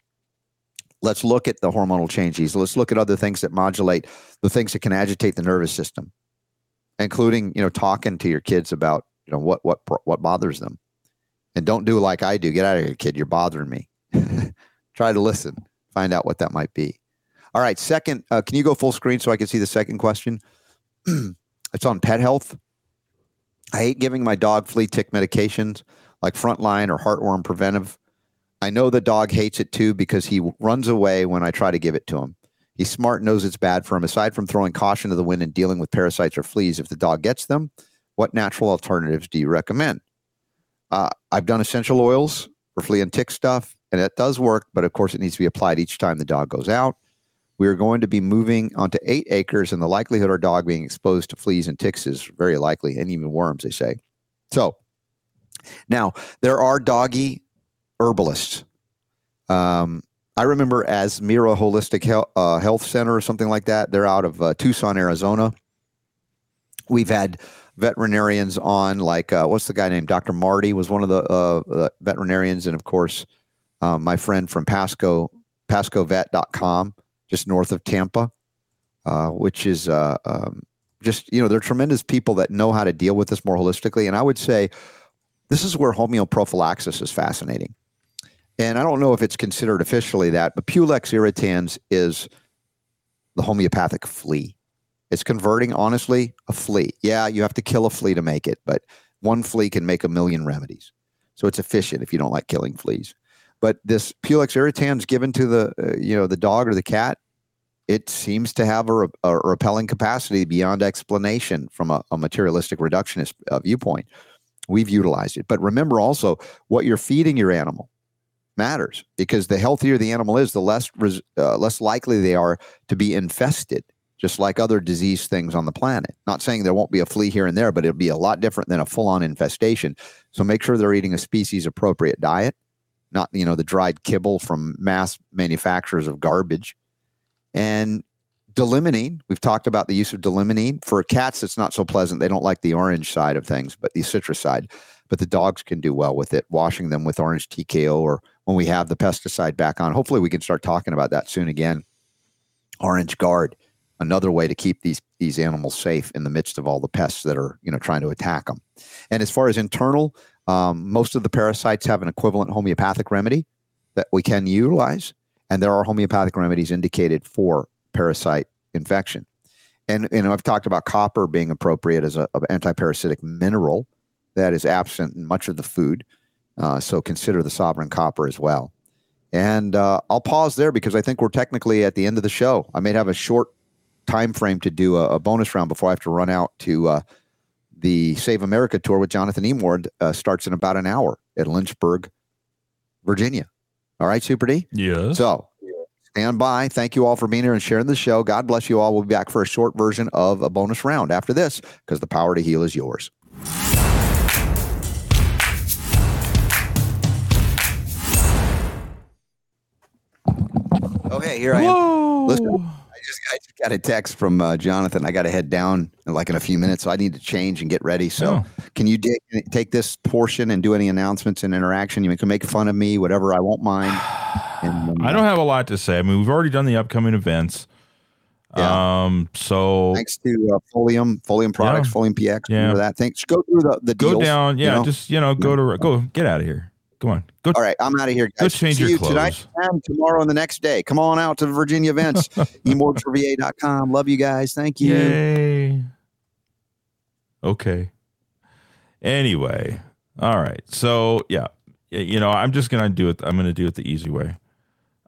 let's look at the hormonal changes. Let's look at other things that modulate the things that can agitate the nervous system, including you know talking to your kids about you know what what what bothers them, and don't do like I do. Get out of here, kid. You're bothering me. (laughs) Try to listen. Find out what that might be. All right. Second, uh, can you go full screen so I can see the second question? (clears throat) it's on pet health. I hate giving my dog flea tick medications like Frontline or Heartworm Preventive I know the dog hates it too because he runs away when I try to give it to him. He's smart, knows it's bad for him. Aside from throwing caution to the wind and dealing with parasites or fleas, if the dog gets them, what natural alternatives do you recommend? Uh, I've done essential oils for flea and tick stuff, and it does work, but of course, it needs to be applied each time the dog goes out. We are going to be moving onto eight acres, and the likelihood our dog being exposed to fleas and ticks is very likely, and even worms, they say. So, now there are doggy herbalists. Um, I remember as Mira Holistic Health, uh, Health Center or something like that. They're out of uh, Tucson, Arizona. We've had veterinarians on, like uh, what's the guy named Dr. Marty was one of the uh, veterinarians, and of course, um, my friend from Pasco, PascoVet.com, just north of Tampa. uh, which is uh, um, just you know they're tremendous people that know how to deal with this more holistically. And I would say this is where homeoprophylaxis is fascinating. And I don't know if it's considered officially that, but Pulex irritans is the homeopathic flea. It's converting, honestly, a flea. Yeah, you have to kill a flea to make it, but one flea can make a million remedies. So it's efficient if you don't like killing fleas. But this Pulex irritans given to the uh, you know the dog or the cat, it seems to have a, a repelling capacity beyond explanation from a, a materialistic reductionist uh, viewpoint. We've utilized it, but remember also what you're feeding your animal matters because the healthier the animal is, the less res, uh, less likely they are to be infested, just like other disease things on the planet. Not saying there won't be a flea here and there, but it'll be a lot different than a full-on infestation. So make sure they're eating a species appropriate diet, not you know the dried kibble from mass manufacturers of garbage, and D-limonene, we've talked about the use of d-limonene. For cats, it's not so pleasant. They don't like the orange side of things, but the citrus side. But the dogs can do well with it, washing them with orange TKO or when we have the pesticide back on. Hopefully, we can start talking about that soon again. Orange Guard, another way to keep these these animals safe in the midst of all the pests that are you know trying to attack them. And as far as internal, um, most of the parasites have an equivalent homeopathic remedy that we can utilize, and there are homeopathic remedies indicated for parasite infection. And know I've talked about copper being appropriate as a, an antiparasitic mineral that is absent in much of the food. Uh, so consider the sovereign copper as well. And uh, I'll pause there because I think we're technically at the end of the show. I may have a short time frame to do a, a bonus round before I have to run out to uh, the Save America tour with Jonathan Emord. Uh, starts in about an hour at Lynchburg, Virginia. All right, Super D. Yes. So stand by. Thank you all for being here and sharing the show. God bless you all. We'll be back for a short version of a bonus round after this because the power to heal is yours. Okay, here I am. Listen, I just, I just got a text from uh, Jonathan. I got to head down in like in a few minutes, so I need to change and get ready. So, Oh. can you di- take this portion and do any announcements and interaction? You can make fun of me, whatever. I won't mind. (sighs) And, um, I don't have a lot to say. I mean, we've already done the upcoming events. Yeah. Um, so Thanks to uh, Folium, Folium Products, Folium PX. Yeah. That? Thanks. Go through the the go deals, down. you Yeah, know? just you know, go to go get out of here. Come on, go. All right, I'm out of here, Guys. Go change See your you clothes. tonight and tomorrow and the next day. Come on out to the Virginia events. (laughs) emordsforva.com. Love you guys. Thank you. Yay. Okay. Anyway, all right. So yeah, you know, I'm just gonna do it. I'm gonna do it the easy way.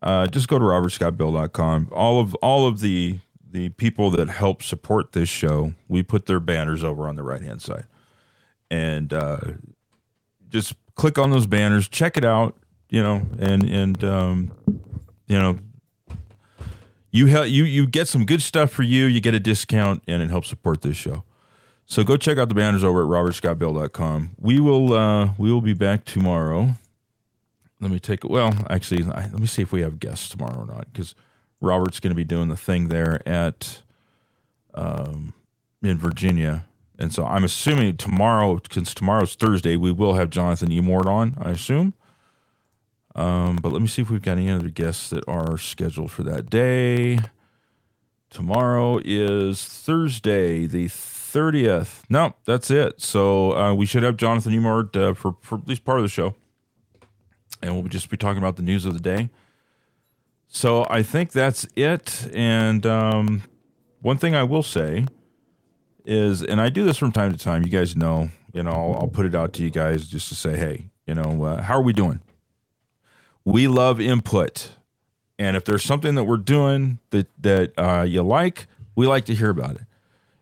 Uh, just go to robertscottbell.com. All of all of the the people that help support this show, we put their banners over on the right hand side, and uh, just click on those banners, check it out. You know, and and um, you know, you help you you get some good stuff for you. You get a discount, and it helps support this show. So go check out the banners over at robertscottbell.com. We will uh, we will be back tomorrow. Let me take well, actually, I, let me see if we have guests tomorrow or not because Robert's going to be doing the thing there at um, in Virginia, and so I'm assuming tomorrow, since tomorrow's Thursday, we will have Jonathan Emord on. I assume. Um, but let me see if we've got any other guests that are scheduled for that day. Tomorrow is Thursday, the 30th. No, that's it. So uh, we should have Jonathan Emord uh, for, for at least part of the show. And we'll just be talking about the news of the day. So I think that's it. And um, one thing I will say is, and I do this from time to time, you guys know, you know, I'll, I'll put it out to you guys just to say, hey, you know, uh, how are we doing? We love input. And if there's something that we're doing that that uh, you like, we like to hear about it.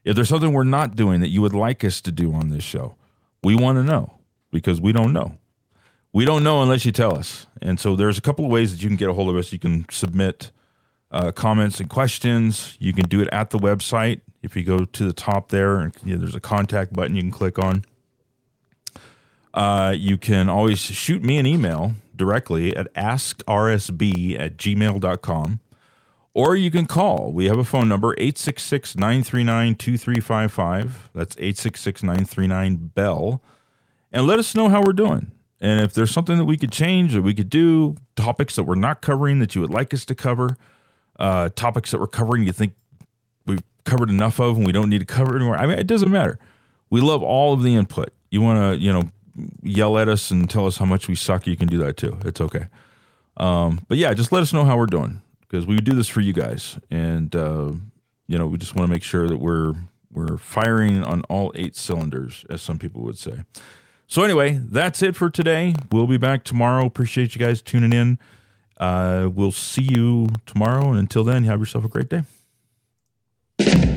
If there's something we're not doing that you would like us to do on this show, we want to know because we don't know. We don't know unless you tell us. And so there's a couple of ways that you can get a hold of us. You can submit uh, comments and questions. You can do it at the website. If you go to the top there, and you know, there's a contact button you can click on. Uh, you can always shoot me an email directly at askrsb at gmail.com or you can call. We have a phone number 866 939 2355. That's 866 939 Bell. And let us know how we're doing. And if there's something that we could change, that we could do, topics that we're not covering that you would like us to cover, uh, topics that we're covering you think covered enough of and we don't need to cover anymore. I mean, it doesn't matter. We love all of the input. You want to, you know, yell at us and tell us how much we suck. You can do that too. It's okay. Um, but yeah, just let us know how we're doing because we do this for you guys, and uh, you know, we just want to make sure that we're we're firing on all eight cylinders, as some people would say. So anyway, that's it for today. We'll be back tomorrow. Appreciate you guys tuning in. Uh, we'll see you tomorrow, and until then, have yourself a great day you